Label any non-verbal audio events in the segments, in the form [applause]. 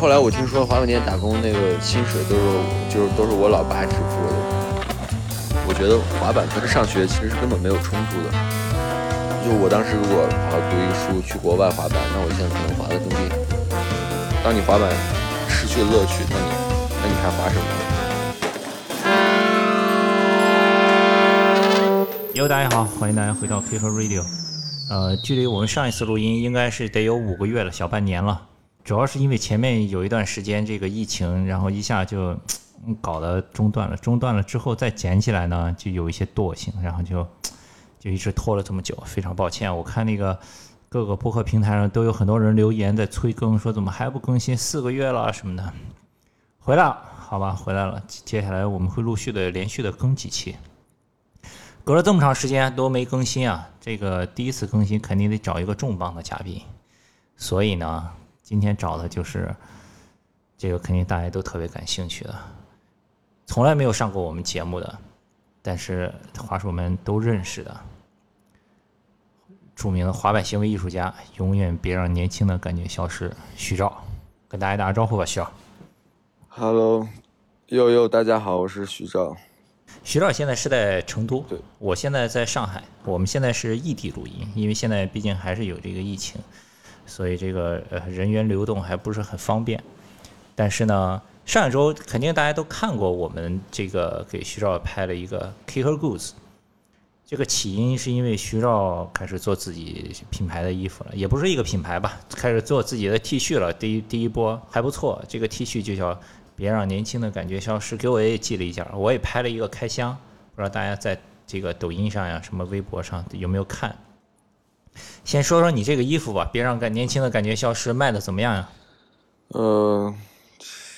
后来我听说滑板店打工那个薪水都是就是都是我老爸支付的。我觉得滑板跟上学其实是根本没有冲突的。就我当时如果好好读一个书去国外滑板，那我现在可能滑得更厉害。当你滑板失去了乐趣，那你那你还滑什么？哟，大家好，欢迎大家回到 K 和 Radio。呃，距离我们上一次录音应该是得有五个月了，小半年了。主要是因为前面有一段时间这个疫情，然后一下就搞得中断了。中断了之后再捡起来呢，就有一些惰性，然后就就一直拖了这么久，非常抱歉。我看那个各个播客平台上都有很多人留言在催更，说怎么还不更新四个月了什么的。回来了，好吧，回来了。接下来我们会陆续的连续的更几期。隔了这么长时间都没更新啊，这个第一次更新肯定得找一个重磅的嘉宾，所以呢，今天找的就是这个肯定大家都特别感兴趣的，从来没有上过我们节目的，但是滑手们都认识的，著名的滑板行为艺术家，永远别让年轻的感觉消失，徐照，跟大家打个招呼吧，徐照。Hello，呦呦，大家好，我是徐照。徐照现在是在成都，对我现在在上海，我们现在是异地录音，因为现在毕竟还是有这个疫情，所以这个呃人员流动还不是很方便。但是呢，上一周肯定大家都看过我们这个给徐照拍了一个 Kicker Goods，这个起因是因为徐照开始做自己品牌的衣服了，也不是一个品牌吧，开始做自己的 T 恤了。第一第一波还不错，这个 T 恤就叫“别让年轻的感觉消失”，给我也寄了一件，我也拍了一个开箱，不知道大家在这个抖音上呀、什么微博上有没有看？先说说你这个衣服吧，别让感年轻的感觉消失，卖的怎么样呀？呃，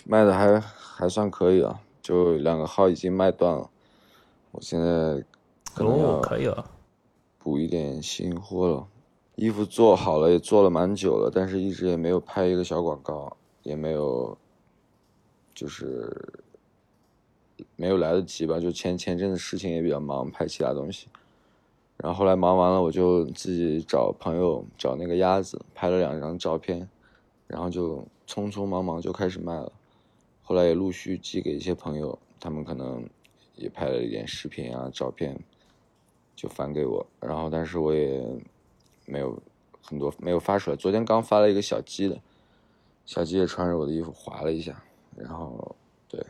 卖的还还算可以啊，就两个号已经卖断了。我现在可能哦，要可以了。补一点新货了。衣服做好了，也做了蛮久了，但是一直也没有拍一个小广告，也没有，就是没有来得及吧。就前前阵子事情也比较忙，拍其他东西。然后后来忙完了，我就自己找朋友找那个鸭子拍了两张照片，然后就匆匆忙忙就开始卖了。后来也陆续寄给一些朋友，他们可能也拍了一点视频啊、照片，就返给我。然后但是我也没有很多没有发出来。昨天刚发了一个小鸡的，小鸡也穿着我的衣服滑了一下，然后对，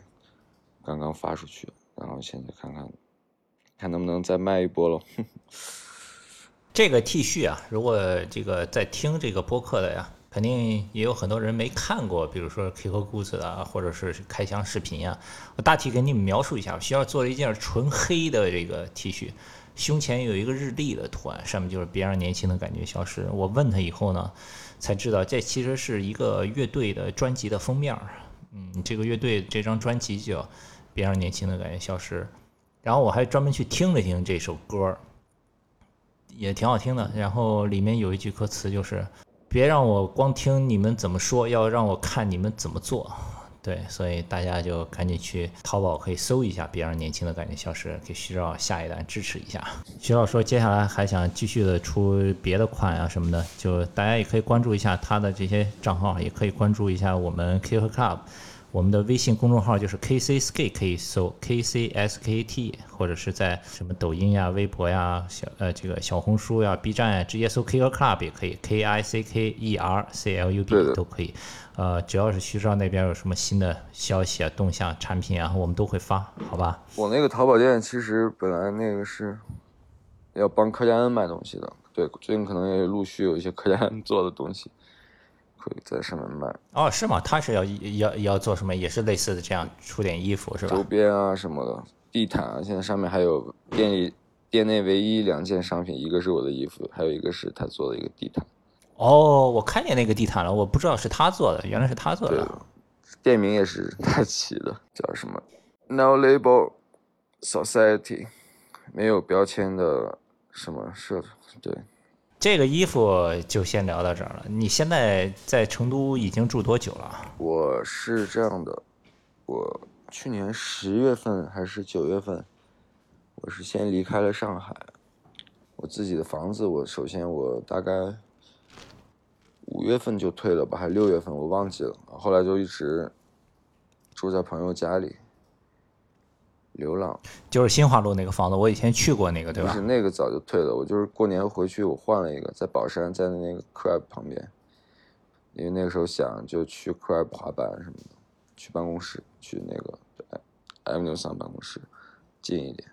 刚刚发出去，然后现在看看看能不能再卖一波喽。[laughs] 这个 T 恤啊，如果这个在听这个播客的呀，肯定也有很多人没看过，比如说 QQ 故事啊，或者是开箱视频呀。我大体给你们描述一下，需要做了一件纯黑的这个 T 恤，胸前有一个日历的图案，上面就是别让年轻的感觉消失。我问他以后呢，才知道这其实是一个乐队的专辑的封面。嗯，这个乐队这张专辑叫《别让年轻的感觉消失》，然后我还专门去听了听这首歌儿。也挺好听的。然后里面有一句歌词就是：“别让我光听你们怎么说，要让我看你们怎么做。”对，所以大家就赶紧去淘宝可以搜一下，别让年轻的感觉消失，给徐少下一单支持一下。徐少说接下来还想继续的出别的款啊什么的，就大家也可以关注一下他的这些账号，也可以关注一下我们 K 和 Club。我们的微信公众号就是 KC Skate，可以搜 KCSKT，或者是在什么抖音呀、微博呀、小呃这个小红书呀、B 站呀，直接搜 Kicker Club 也可以，K I C K E R C L U B 都可以。呃，只要是徐少那边有什么新的消息啊、动向、产品啊，我们都会发，好吧？我那个淘宝店其实本来那个是要帮柯佳恩卖东西的，对，最近可能也陆续有一些柯佳恩做的东西可以在上面卖，哦，是吗？他是要要要做什么？也是类似的这样出点衣服是吧周？边啊什么的，地毯啊，现在上面还有店里店内唯一两件商品，一个是我的衣服，还有一个是他做的一个地毯。哦，我看见那个地毯了，我不知道是他做的，原来是他做对的。，店名也是他起的，[laughs] 叫什么 No Label Society，没有标签的什么社，对，这个衣服就先聊到这儿了。你现在在成都已经住多久了？我是这样的，我去年十月份还是九月份，我是先离开了上海，我自己的房子，我首先我大概五月份就退了吧，还六月份我忘记了。后来就一直住在朋友家里流浪。就是新华路那个房子，我以前去过那个，对吧？不是那个早就退了，我就是过年回去我换了一个，在宝山，在那个 Crab 旁边。因为那个时候想就去 Crab 滑板什么的，去办公室，去那个 Avenue 上办公室近一点。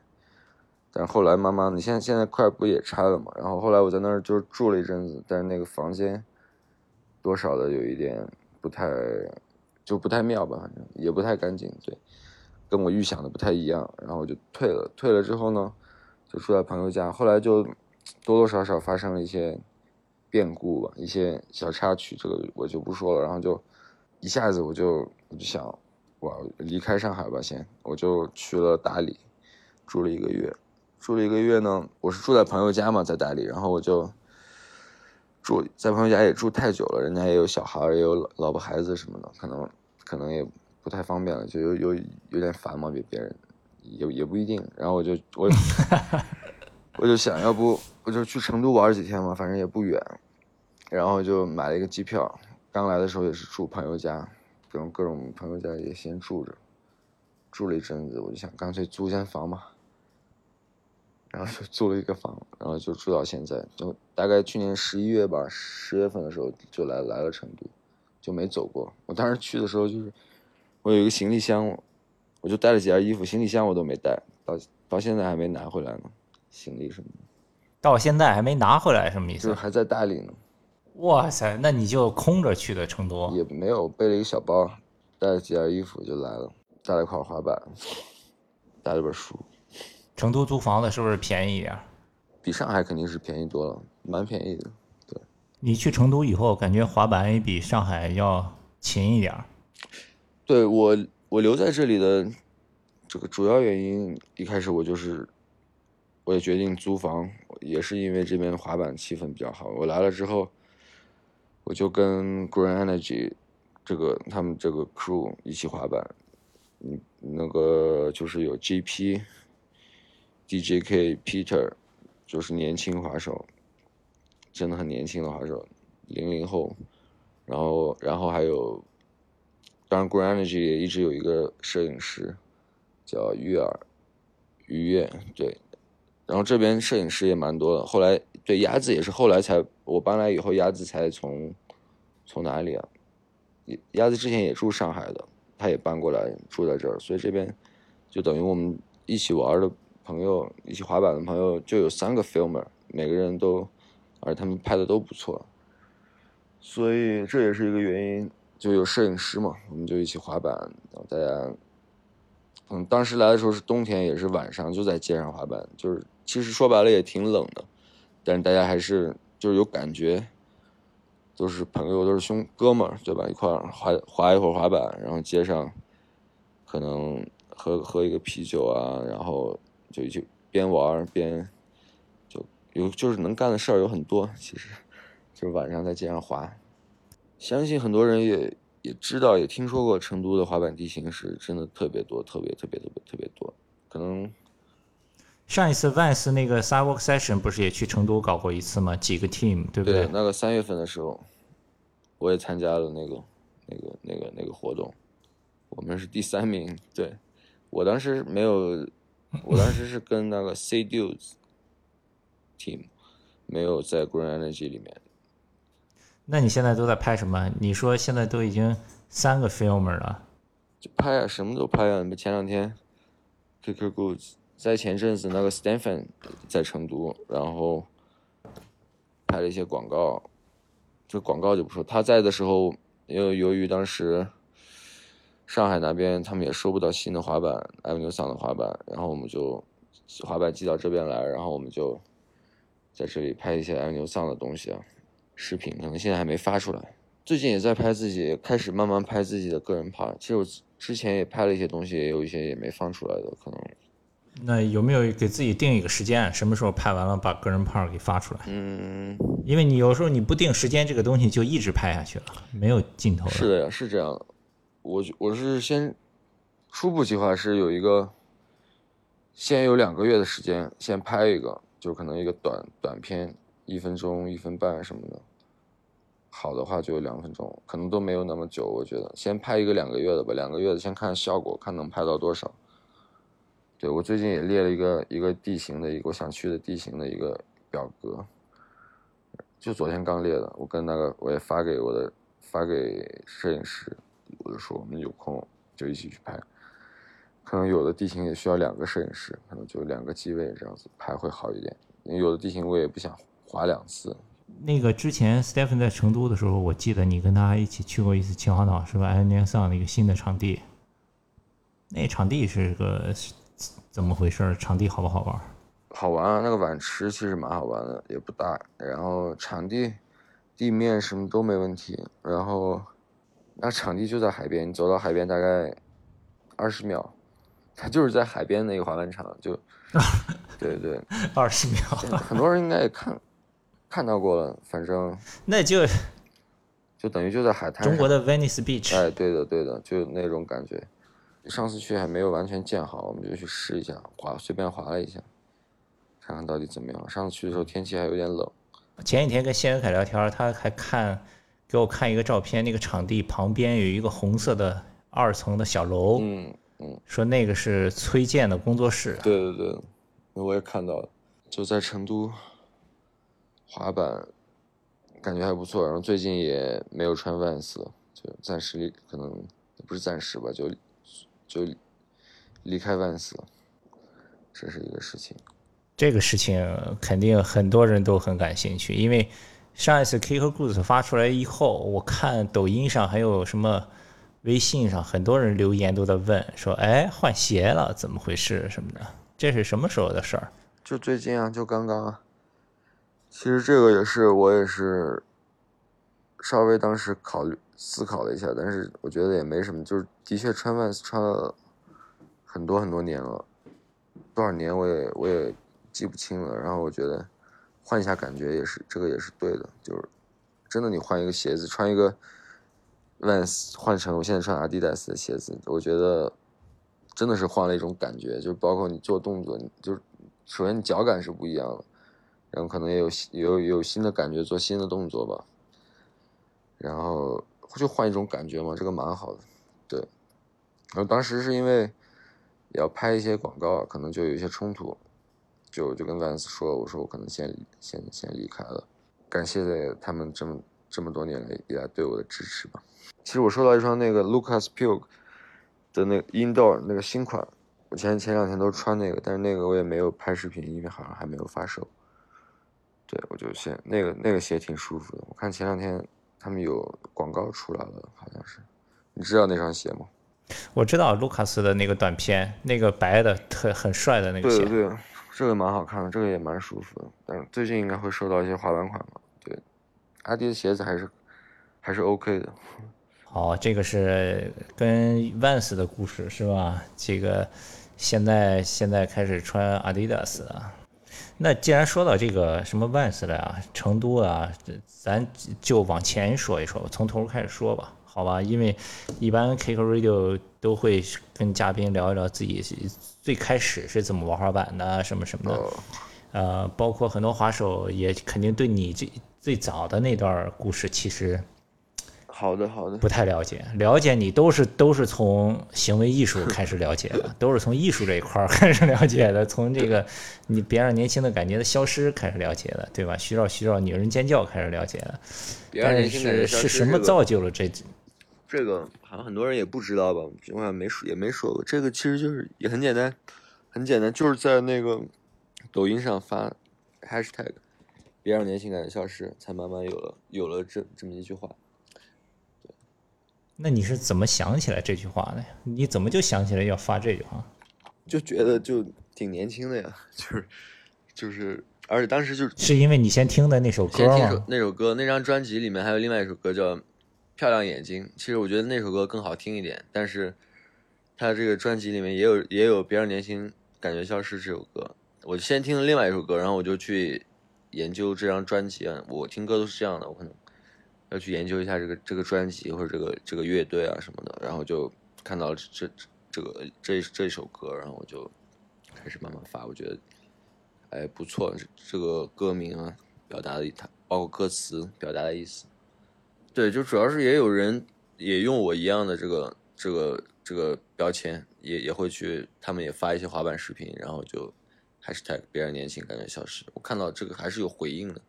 但是后来慢慢，你现在现在 Crab 不也拆了嘛？然后后来我在那儿就住了一阵子，但是那个房间多少的有一点不太，就不太妙吧，反正也不太干净，对，跟我预想的不太一样。然后我就退了，退了之后呢，就住在朋友家。后来就多多少少发生了一些。变故吧，一些小插曲，这个我就不说了。然后就一下子我就我就想，哇，离开上海吧，先。我就去了大理，住了一个月。住了一个月呢，我是住在朋友家嘛，在大理。然后我就住在朋友家也住太久了，人家也有小孩，也有老婆孩子什么的，可能可能也不太方便了，就有有有点烦嘛，别别人也也不一定。然后我就我。[laughs] 我就想要不我就去成都玩几天嘛，反正也不远，然后就买了一个机票。刚来的时候也是住朋友家，各种各种朋友家也先住着，住了一阵子，我就想干脆租间房嘛，然后就租了一个房，然后就住到现在。就大概去年十一月吧，十月份的时候就来来了成都，就没走过。我当时去的时候就是我有一个行李箱，我就带了几件衣服，行李箱我都没带，到到现在还没拿回来呢。行李什么的，到现在还没拿回来，什么意思？就是还在大理呢。哇塞，那你就空着去的成都？也没有，背了一个小包，带了几件衣服就来了，带了一块滑板，带了本书。成都租房子是不是便宜一点？比上海肯定是便宜多了，蛮便宜的。对。你去成都以后，感觉滑板也比上海要勤一点。对我，我留在这里的这个主要原因，一开始我就是。我也决定租房，也是因为这边滑板气氛比较好。我来了之后，我就跟 Green Energy 这个他们这个 crew 一起滑板。嗯，那个就是有 GP、DJK、Peter，就是年轻滑手，真的很年轻的滑手，零零后。然后，然后还有，当然 Green Energy 也一直有一个摄影师，叫玉儿，于悦，对。然后这边摄影师也蛮多的。后来对鸭子也是后来才我搬来以后，鸭子才从从哪里啊？鸭子之前也住上海的，他也搬过来住在这儿，所以这边就等于我们一起玩的朋友，一起滑板的朋友就有三个 filmer，每个人都，而他们拍的都不错，所以这也是一个原因，就有摄影师嘛，我们就一起滑板，然后大家，嗯，当时来的时候是冬天，也是晚上就在街上滑板，就是。其实说白了也挺冷的，但是大家还是就是有感觉，都是朋友，都是兄哥们，对吧？一块儿滑滑一会儿滑板，然后街上可能喝喝一个啤酒啊，然后就就边玩边就有就是能干的事儿有很多。其实就是晚上在街上滑，相信很多人也也知道也听说过成都的滑板地形是真的特别多，特别特别特别特别多，可能。上一次 Vans 那个 Sidewalk Session 不是也去成都搞过一次吗？几个 team 对不对？对，那个三月份的时候，我也参加了那个、那个、那个、那个活动，我们是第三名。对，我当时没有，我当时是跟那个 C Dudes team，没有在 Green Energy 里面。那你现在都在拍什么？你说现在都已经三个 filmer 了，就拍啊，什么都拍啊。前两天，QQ g o o d s。在前阵子，那个 Stephen 在成都，然后拍了一些广告。这广告就不说，他在的时候，因为由于当时上海那边他们也收不到新的滑板，Avenue 上的滑板，然后我们就滑板寄到这边来，然后我们就在这里拍一些 Avenue 上的东西啊，视频，可能现在还没发出来。最近也在拍自己，开始慢慢拍自己的个人 part。其实我之前也拍了一些东西，也有一些也没放出来的，可能。那有没有给自己定一个时间？什么时候拍完了，把个人拍给发出来？嗯，因为你有时候你不定时间，这个东西就一直拍下去了，没有尽头。是的呀，是这样的。我我是先初步计划是有一个，先有两个月的时间，先拍一个，就可能一个短短片，一分钟、一分半什么的。好的话就两分钟，可能都没有那么久。我觉得先拍一个两个月的吧，两个月的先看效果，看能拍到多少。对我最近也列了一个一个地形的一个我想去的地形的一个表格，就昨天刚列的。我跟那个我也发给我的发给摄影师，我就说我们有空就一起去拍。可能有的地形也需要两个摄影师，可能就两个机位这样子拍会好一点。因为有的地形我也不想滑两次。那个之前 Stephen 在成都的时候，我记得你跟他一起去过一次秦皇岛，是吧？安年桑的一个新的场地。那场地是个怎么回事？场地好不好玩？好玩啊！那个碗池其实蛮好玩的，也不大。然后场地、地面什么都没问题。然后那场地就在海边，你走到海边大概二十秒。它就是在海边那个滑板场，就，[laughs] 对对，二十秒，很多人应该也看看到过了，反正那就就等于就在海滩，中国的 Venice Beach，哎，对的对的，就那种感觉。上次去还没有完全建好，我们就去试一下滑，随便滑了一下，看看到底怎么样。上次去的时候天气还有点冷。前几天跟谢文凯聊天，他还看给我看一个照片，那个场地旁边有一个红色的二层的小楼。嗯。嗯，说那个是崔健的工作室。对对对，我也看到了，就在成都滑板，感觉还不错。然后最近也没有穿 Vans，就暂时离，可能不是暂时吧，就就离开 Vans 了，这是一个事情。这个事情肯定很多人都很感兴趣，因为上一次 K 和 Goose 发出来以后，我看抖音上还有什么。微信上很多人留言都在问说：“哎，换鞋了，怎么回事？什么的？这是什么时候的事儿？”就最近啊，就刚刚啊。其实这个也是我也是稍微当时考虑思考了一下，但是我觉得也没什么，就是的确穿 Vans 穿了很多很多年了，多少年我也我也记不清了。然后我觉得换一下感觉也是这个也是对的，就是真的你换一个鞋子穿一个。Vans 换成我现在穿 Adidas 的鞋子，我觉得真的是换了一种感觉，就包括你做动作，就首先你脚感是不一样的，然后可能也有有有新的感觉，做新的动作吧，然后就换一种感觉嘛，这个蛮好的，对。然后当时是因为要拍一些广告，可能就有一些冲突，就就跟 Vans 说，我说我可能先先先离开了，感谢他们这么这么多年来以来对我的支持吧。其实我收到一双那个 Lucas p u k e 的那个 Indoor 那个新款，我前前两天都穿那个，但是那个我也没有拍视频，因为好像还没有发售。对，我就先那个那个鞋挺舒服的。我看前两天他们有广告出来了，好像是。你知道那双鞋吗？我知道卢卡斯的那个短片，那个白的特很帅的那个鞋。对对，这个蛮好看的，这个也蛮舒服的。但是最近应该会收到一些滑板款吧？对，阿迪的鞋子还是还是 OK 的。好，这个是跟 Vans 的故事是吧？这个现在现在开始穿 Adidas 啊。那既然说到这个什么 Vans 了啊，成都啊，咱就往前说一说，从头开始说吧，好吧？因为一般 Kick Radio 都会跟嘉宾聊一聊自己最开始是怎么玩滑板的，什么什么的。呃，包括很多滑手也肯定对你这最早的那段故事，其实。好的，好的。不太了解，了解你都是都是从行为艺术 [laughs] 开始了解的，都是从艺术这一块 [laughs] 开始了解的，从这个你别让年轻的感觉的消失开始了解的，对吧？需要需要女人尖叫开始了解的。但是是什么造就了这？这个好像很多人也不知道吧？我好像没说也没说过。这个其实就是也很简单，很简单，就是在那个抖音上发 hashtag，别让年轻感觉消失，才慢慢有了有了这这么一句话。那你是怎么想起来这句话的呀？你怎么就想起来要发这句话？就觉得就挺年轻的呀，[laughs] 就是就是，而且当时就是是因为你先听的那首歌吗？那首歌那张专辑里面还有另外一首歌叫《漂亮眼睛》，其实我觉得那首歌更好听一点，但是他这个专辑里面也有也有《别让年轻感觉消失》这首歌。我先听了另外一首歌，然后我就去研究这张专辑啊。我听歌都是这样的，我可能。要去研究一下这个这个专辑或者这个这个乐队啊什么的，然后就看到了这这个这这首歌，然后我就开始慢慢发。我觉得，哎，不错，这个歌名啊，表达的它包括歌词表达的意思，对，就主要是也有人也用我一样的这个这个这个标签，也也会去，他们也发一些滑板视频，然后就 hashtag 别人年轻感觉消失。我看到这个还是有回应的，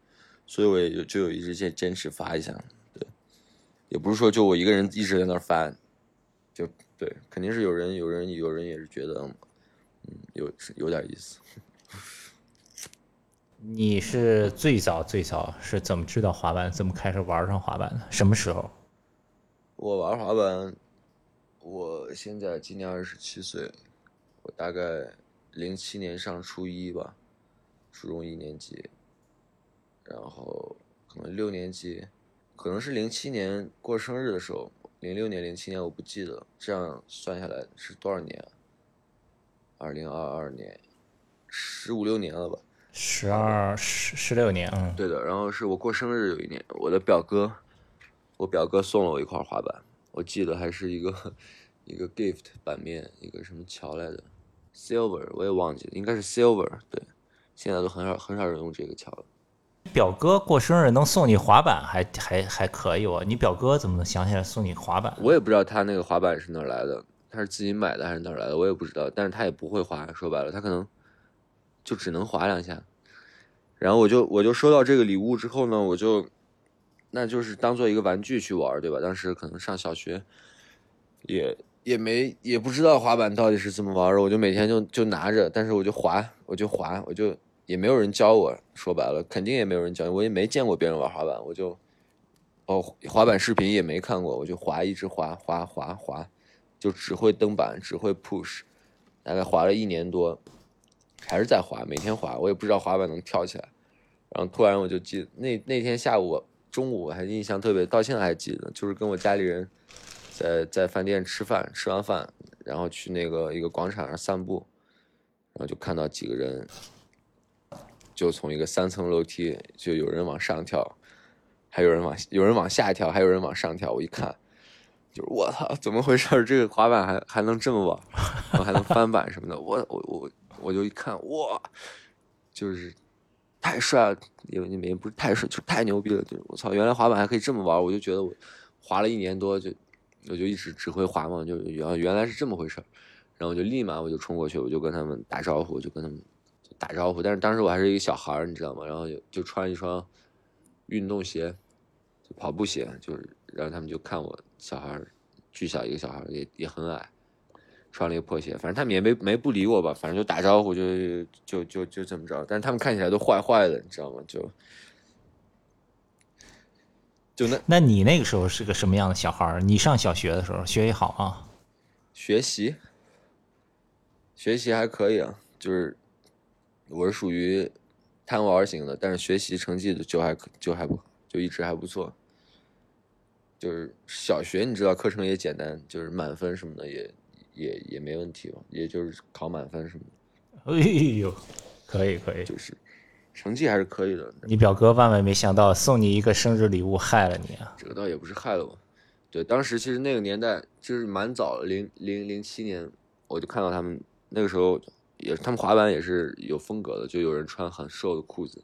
所以我也就就有一直坚坚持发一下。对，也不是说就我一个人一直在那儿发，就对，肯定是有人有人有人也是觉得，嗯，有有点意思。你是最早最早是怎么知道滑板，怎么开始玩上滑板的？什么时候？我玩滑板，我现在今年二十七岁，我大概零七年上初一吧，初中一年级，然后可能六年级，可能是零七年过生日的时候，零六年、零七年我不记得，这样算下来是多少年？二零二二年，十五六年了吧。十二十十六年，嗯，对的。然后是我过生日有一年，我的表哥，我表哥送了我一块滑板，我记得还是一个一个 gift 版面，一个什么桥来的，silver，我也忘记了，应该是 silver。对，现在都很少很少人用这个桥了。表哥过生日能送你滑板，还还还可以哦。你表哥怎么能想起来送你滑板？我也不知道他那个滑板是哪来的，他是自己买的还是哪来的，我也不知道。但是他也不会滑，说白了，他可能。就只能滑两下，然后我就我就收到这个礼物之后呢，我就那就是当做一个玩具去玩，对吧？当时可能上小学，也也没也不知道滑板到底是怎么玩的，我就每天就就拿着，但是我就滑，我就滑，我就也没有人教我，说白了，肯定也没有人教我，也没见过别人玩滑板，我就哦滑板视频也没看过，我就滑，一直滑滑滑滑，就只会蹬板，只会 push，大概滑了一年多。还是在滑，每天滑，我也不知道滑板能跳起来。然后突然我就记那那天下午中午，我还印象特别，到现在还记得，就是跟我家里人在在饭店吃饭，吃完饭，然后去那个一个广场上散步，然后就看到几个人，就从一个三层楼梯，就有人往上跳，还有人往有人往下跳，还有人往上跳。我一看，就是我操，怎么回事？这个滑板还还能这么玩，然后还能翻板什么的。我我我。我就一看，哇，就是太帅了，也也也不是太帅，就太牛逼了。就我操，原来滑板还可以这么玩，我就觉得我滑了一年多，就我就一直只会滑嘛，就原原来是这么回事然后我就立马我就冲过去，我就跟他们打招呼，就跟他们打招呼。但是当时我还是一个小孩你知道吗？然后就就穿一双运动鞋，就跑步鞋，就是然后他们就看我小孩巨小一个小孩也也很矮。穿了一个破鞋，反正他们也没没不理我吧，反正就打招呼，就就就就这么着。但是他们看起来都坏坏的，你知道吗？就就那那你那个时候是个什么样的小孩你上小学的时候学习好啊？学习学习还可以啊，就是我是属于贪玩型的，但是学习成绩就还就还不就一直还不错。就是小学你知道课程也简单，就是满分什么的也。也也没问题吧，也就是考满分什么的。[laughs] 哎呦，可以可以，就是成绩还是可以的。你表哥万万没想到送你一个生日礼物害了你啊！这个倒也不是害了我，对，当时其实那个年代就是蛮早，零零零七年我就看到他们那个时候也他们滑板也是有风格的，就有人穿很瘦的裤子、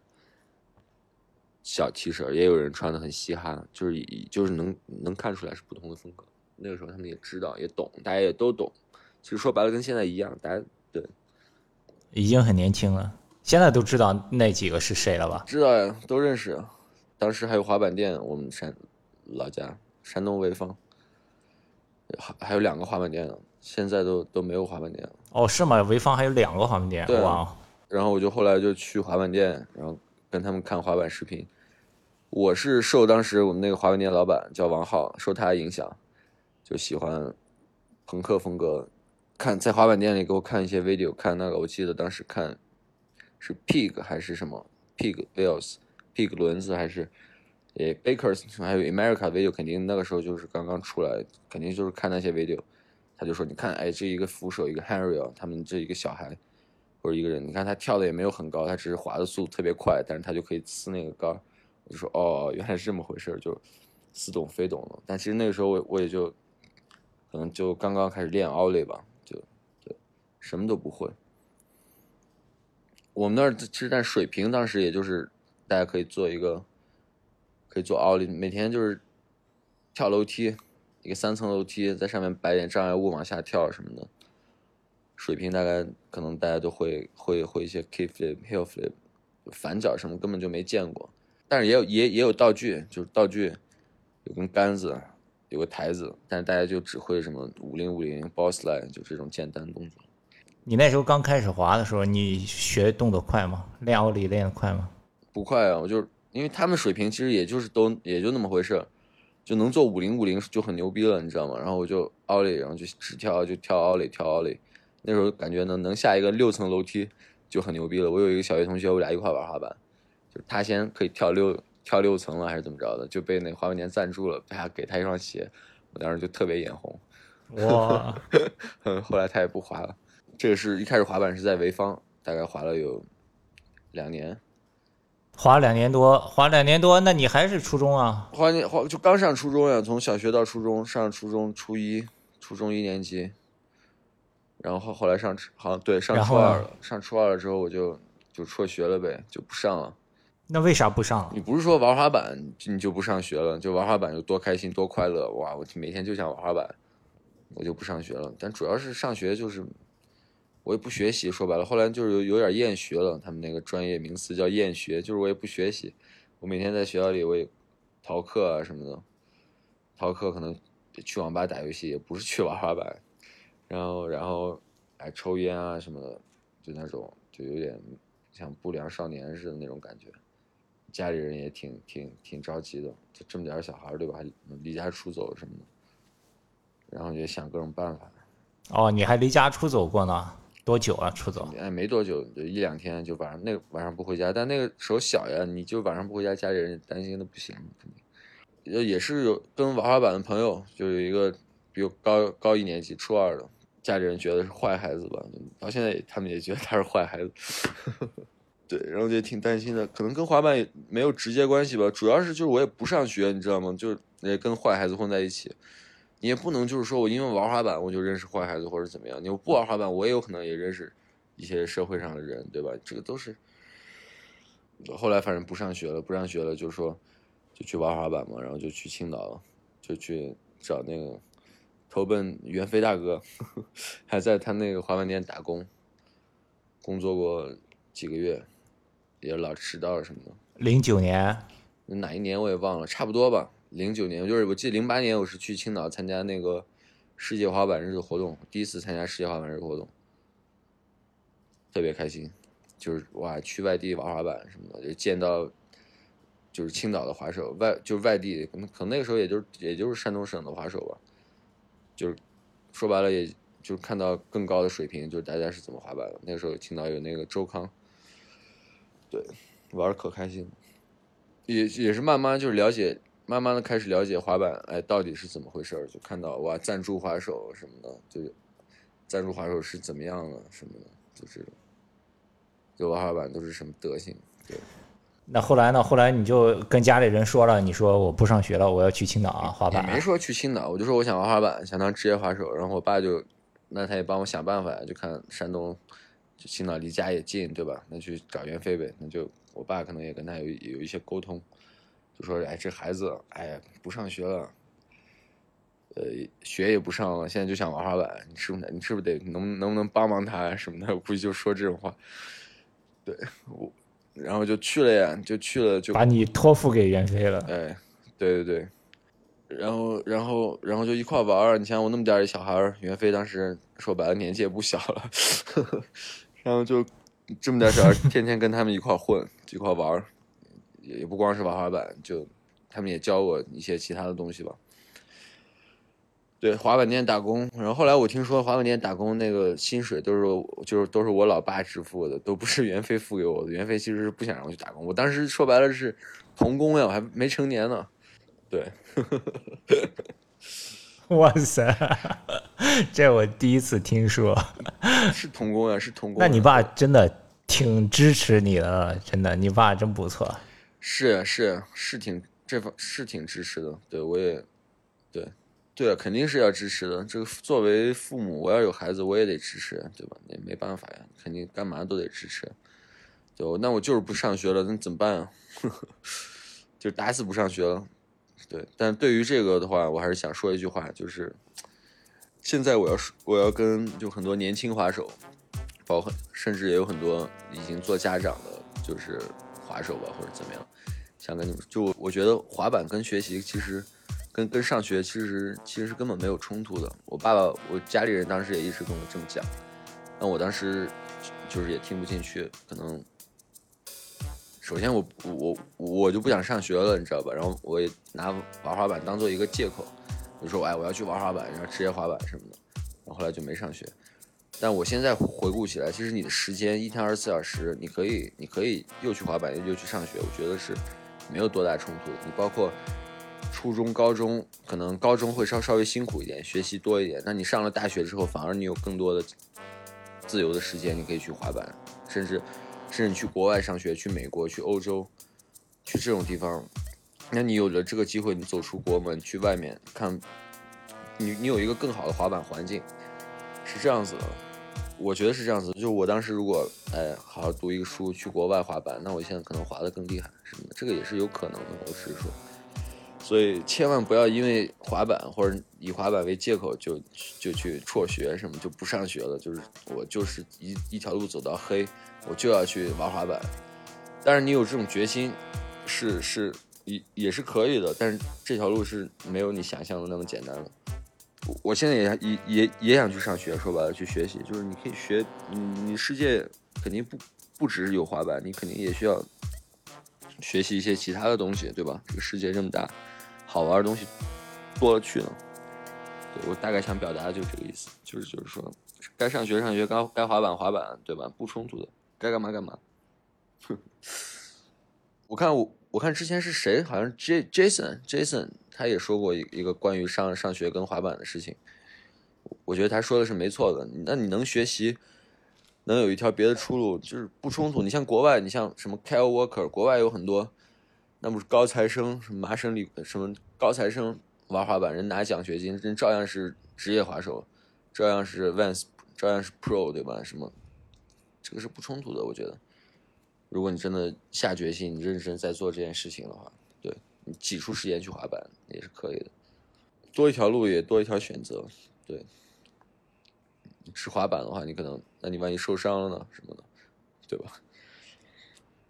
小 T 恤，也有人穿的很嘻哈，就是就是能能看出来是不同的风格。那个时候他们也知道也懂，大家也都懂。其实说白了，跟现在一样，大家对，已经很年轻了。现在都知道那几个是谁了吧？知道呀，都认识。当时还有滑板店，我们山老家山东潍坊，还还有两个滑板店呢。现在都都没有滑板店了。哦，是吗？潍坊还有两个滑板店？对啊。然后我就后来就去滑板店，然后跟他们看滑板视频。我是受当时我们那个滑板店老板叫王浩，受他的影响，就喜欢朋克风格。看在滑板店里给我看一些 video，看那个我记得当时看是 pig 还是什么 pig wheels，pig 轮子还是诶 bakers 还有 America video，肯定那个时候就是刚刚出来，肯定就是看那些 video，他就说你看哎这一个扶手一个 Henry，他们这一个小孩或者一个人，你看他跳的也没有很高，他只是滑的速度特别快，但是他就可以呲那个杆我就说哦原来是这么回事就似懂非懂了。但其实那个时候我我也就可能就刚刚开始练 Ollie 吧。就就什么都不会。我们那儿其实但水平当时也就是大家可以做一个，可以做 Ollie，，每天就是跳楼梯，一个三层楼梯，在上面摆点障碍物往下跳什么的，水平大概可能大家都会会会一些 kick flip、heel flip，反脚什么根本就没见过，但是也有也也有道具，就是道具有根杆子，有个台子，但是大家就只会什么五零五零、boss line，就这种简单动作。你那时候刚开始滑的时候，你学动作快吗？练奥里练的快吗？不快啊，我就因为他们水平其实也就是都也就那么回事儿，就能做五零五零就很牛逼了，你知道吗？然后我就奥利，然后就只跳就跳奥利跳奥利，那时候感觉能能下一个六层楼梯就很牛逼了。我有一个小学同学，我俩一块玩滑板，就是他先可以跳六跳六层了还是怎么着的，就被那滑板店赞助了，他给他一双鞋，我当时就特别眼红。哇，[laughs] 后来他也不滑了。这个是一开始滑板是在潍坊，大概滑了有两年，滑两年多，滑两年多，那你还是初中啊？滑年滑就刚上初中呀，从小学到初中，上初中初一，初中一年级，然后后后来上好像对上初二了，上初二了之后我就就辍学了呗，就不上了。那为啥不上了？你不是说玩滑板你就不上学了，就玩滑板有多开心多快乐哇！我每天就想玩滑板，我就不上学了。但主要是上学就是我也不学习，说白了，后来就是有有点厌学了。他们那个专业名词叫厌学，就是我也不学习，我每天在学校里我也逃课啊什么的，逃课可能去网吧打游戏，也不是去玩滑板，然后然后哎抽烟啊什么的，就那种就有点像不良少年似的那种感觉。家里人也挺挺挺着急的，就这么点小孩对吧？离家出走什么的，然后就想各种办法。哦，你还离家出走过呢？多久啊？出走？哎，没多久，就一两天，就晚上那个晚上不回家，但那个时候小呀，你就晚上不回家，家里人担心的不行，肯定。也是有跟玩滑板的朋友，就有一个比我高高一年级，初二的，家里人觉得是坏孩子吧，到现在他们也觉得他是坏孩子。[laughs] 对，然后就挺担心的，可能跟滑板也没有直接关系吧，主要是就是我也不上学，你知道吗？就是也跟坏孩子混在一起，你也不能就是说我因为玩滑板我就认识坏孩子或者怎么样，你不玩滑板我也有可能也认识一些社会上的人，对吧？这个都是。后来反正不上学了，不上学了，就说就去玩滑板嘛，然后就去青岛了，就去找那个投奔袁飞大哥，[laughs] 还在他那个滑板店打工，工作过几个月，也老迟到什么的。零九年，哪一年我也忘了，差不多吧。零九年，就是我记得零八年我是去青岛参加那个世界滑板日的活动，第一次参加世界滑板日活动，特别开心。就是哇，去外地玩滑板什么的，就见到就是青岛的滑手，外就是外地，可能可能那个时候也就是也就是山东省的滑手吧，就是说白了，也就是看到更高的水平，就是大家是怎么滑板的。那个时候青岛有那个周康，对，玩的可开心，也也是慢慢就是了解，慢慢的开始了解滑板，哎，到底是怎么回事儿，就看到哇，赞助滑手什么的，就赞助滑手是怎么样的什么的，就这种。就玩滑板都是什么德行？对，那后来呢？后来你就跟家里人说了，你说我不上学了，我要去青岛啊滑板。也没说去青岛，我就说我想玩滑板，想当职业滑手。然后我爸就，那他也帮我想办法呀，就看山东，就青岛离家也近，对吧？那去找袁飞呗。那就我爸可能也跟他有有一些沟通，就说哎这孩子哎不上学了，呃学也不上了，现在就想玩滑板，你是不是你是不是得能能不能帮帮他啊什么的？我估计就说这种话。对我，然后就去了呀，就去了，就把你托付给袁飞了。哎，对对对，然后然后然后就一块玩儿。你像我那么点儿一小孩儿，袁飞当时说白了年纪也不小了，[laughs] 然后就这么点小孩儿，天天跟他们一块混，一块玩儿，也也不光是玩滑板，就他们也教我一些其他的东西吧。对，滑板店打工，然后后来我听说滑板店打工那个薪水都是就是都是我老爸支付的，都不是袁飞付给我的。袁飞其实是不想让我去打工，我当时说白了是童工呀，我还没成年呢。对，[laughs] 哇塞，[laughs] 这我第一次听说。[laughs] 是童工呀，是童工。那你爸真的挺支持你的，真的，你爸真不错。是呀是呀是挺这方是挺支持的，对我也对。对，肯定是要支持的。这个作为父母，我要有孩子，我也得支持，对吧？那没办法呀，肯定干嘛都得支持。就那我就是不上学了，那怎么办啊？[laughs] 就打死不上学了，对，但对于这个的话，我还是想说一句话，就是现在我要说，我要跟就很多年轻滑手，包括甚至也有很多已经做家长的，就是滑手吧，或者怎么样，想跟你们，就我觉得滑板跟学习其实跟跟上学其实其实是根本没有冲突的。我爸爸，我家里人当时也一直跟我这么讲，但我当时就是也听不进去，可能。首先我我我就不想上学了，你知道吧？然后我也拿玩滑板当做一个借口，就说哎我要去玩滑板，然后职业滑板什么的。然后后来就没上学。但我现在回顾起来，其实你的时间一天二十四小时，你可以你可以又去滑板又去上学，我觉得是没有多大冲突。你包括初中、高中，可能高中会稍稍微辛苦一点，学习多一点。那你上了大学之后，反而你有更多的自由的时间，你可以去滑板，甚至。甚至你去国外上学，去美国、去欧洲、去这种地方，那你有了这个机会，你走出国门去外面看，你你有一个更好的滑板环境，是这样子的。我觉得是这样子。就是我当时如果哎好好读一个书，去国外滑板，那我现在可能滑得更厉害什么的，这个也是有可能的。我只是说，所以千万不要因为滑板或者以滑板为借口就就去辍学什么，就不上学了。就是我就是一一条路走到黑。我就要去玩滑板，但是你有这种决心，是是也也是可以的。但是这条路是没有你想象的那么简单的。我我现在也也也也想去上学，说白了去学习，就是你可以学，你你世界肯定不不只是有滑板，你肯定也需要学习一些其他的东西，对吧？这个世界这么大，好玩的东西多了去了。对我大概想表达的就是这个意思，就是就是说，该上学上学，该该滑板滑板，对吧？不冲突的。该干嘛干嘛。哼，[laughs] 我看我我看之前是谁，好像 J Jason Jason，他也说过一一个关于上上学跟滑板的事情。我觉得他说的是没错的。那你能学习，能有一条别的出路，就是不冲突。你像国外，你像什么 Kyle Walker，国外有很多，那不是高材生，什么麻省理什么高材生玩滑板，人拿奖学金，人照样是职业滑手，照样是 Vans，照样是 Pro，对吧？什么？这个是不冲突的，我觉得。如果你真的下决心，你认真在做这件事情的话，对你挤出时间去滑板也是可以的。多一条路也多一条选择，对。是滑板的话，你可能，那你万一受伤了呢，什么的，对吧？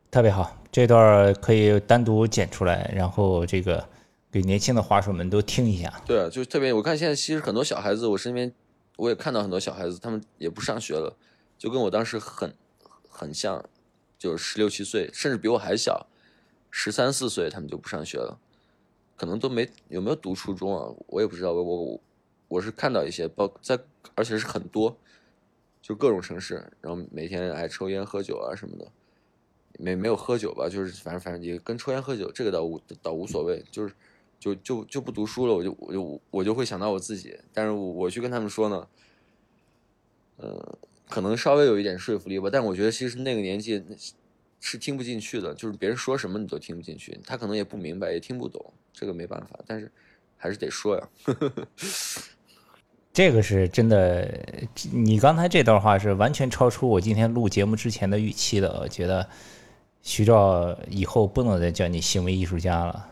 特别好，这段可以单独剪出来，然后这个给年轻的滑手们都听一下。对啊，就特别，我看现在其实很多小孩子，我身边我也看到很多小孩子，他们也不上学了。就跟我当时很很像，就是十六七岁，甚至比我还小，十三四岁他们就不上学了，可能都没有没有读初中啊，我也不知道。我我我是看到一些，包在而且是很多，就各种城市，然后每天爱抽烟喝酒啊什么的，没没有喝酒吧，就是反正反正也跟抽烟喝酒这个倒无倒无所谓，就是就就就不读书了，我就我就我就会想到我自己，但是我我去跟他们说呢，呃。可能稍微有一点说服力吧，但我觉得其实那个年纪是听不进去的，就是别人说什么你都听不进去，他可能也不明白，也听不懂，这个没办法，但是还是得说呀。[laughs] 这个是真的，你刚才这段话是完全超出我今天录节目之前的预期的，我觉得徐照以后不能再叫你行为艺术家了，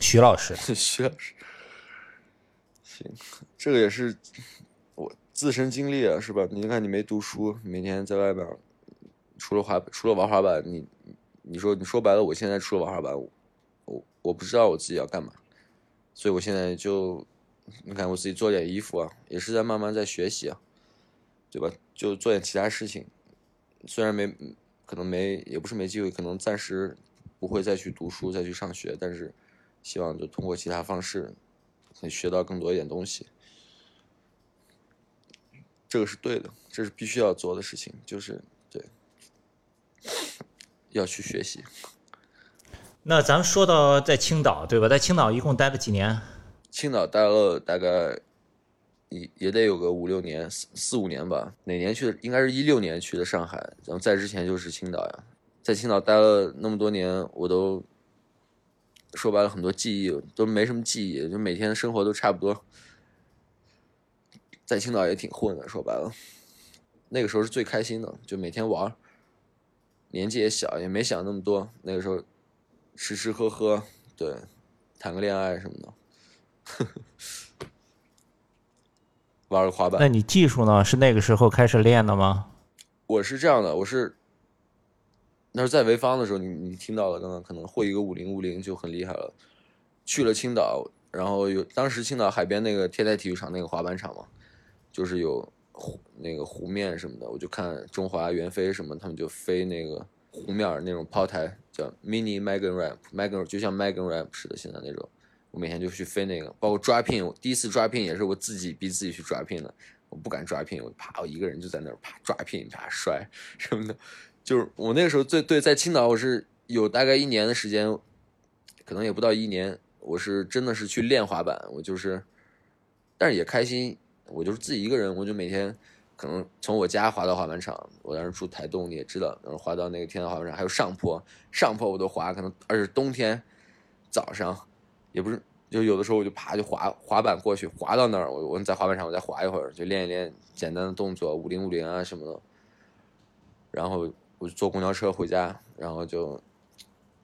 徐老师。[laughs] 徐老师，行，这个也是。自身经历啊，是吧？你看，你没读书，每天在外边，除了滑，除了玩滑板，你，你说，你说白了，我现在除了玩滑板，我，我不知道我自己要干嘛，所以我现在就，你看，我自己做点衣服啊，也是在慢慢在学习啊，对吧？就做点其他事情，虽然没，可能没，也不是没机会，可能暂时不会再去读书，再去上学，但是希望就通过其他方式，能学到更多一点东西。这个是对的，这是必须要做的事情，就是对，要去学习。那咱们说到在青岛，对吧？在青岛一共待了几年？青岛待了大概也也得有个五六年，四四五年吧。哪年去的？应该是一六年去的上海，然后在之前就是青岛呀。在青岛待了那么多年，我都说白了很多记忆都没什么记忆，就每天生活都差不多。在青岛也挺混的，说白了，那个时候是最开心的，就每天玩年纪也小，也没想那么多。那个时候吃吃喝喝，对，谈个恋爱什么的，玩个滑板。那你技术呢？是那个时候开始练的吗？我是这样的，我是那是在潍坊的时候，你你听到了，刚刚可能会一个五零五零就很厉害了。去了青岛，然后有当时青岛海边那个天台体育场那个滑板场嘛，就是有湖那个湖面什么的，我就看中华元飞什么，他们就飞那个湖面那种炮台，叫 mini Megan Ramp，Megan 就像 Megan Ramp 似的，现在那种，我每天就去飞那个，包括抓聘，我第一次抓聘也是我自己逼自己去抓聘的，我不敢抓聘，我啪，我一个人就在那儿啪抓聘，啪摔 [laughs] 什么的，就是我那个时候最对，在青岛我是有大概一年的时间，可能也不到一年。我是真的是去练滑板，我就是，但是也开心。我就是自己一个人，我就每天可能从我家滑到滑板场。我当时住台东，你也知道，然后滑到那个天堂滑板场，还有上坡，上坡我都滑。可能而且冬天早上也不是，就有的时候我就爬就滑滑板过去，滑到那儿，我我在滑板场我再滑一会儿，就练一练简单的动作，五零五零啊什么的。然后我就坐公交车回家，然后就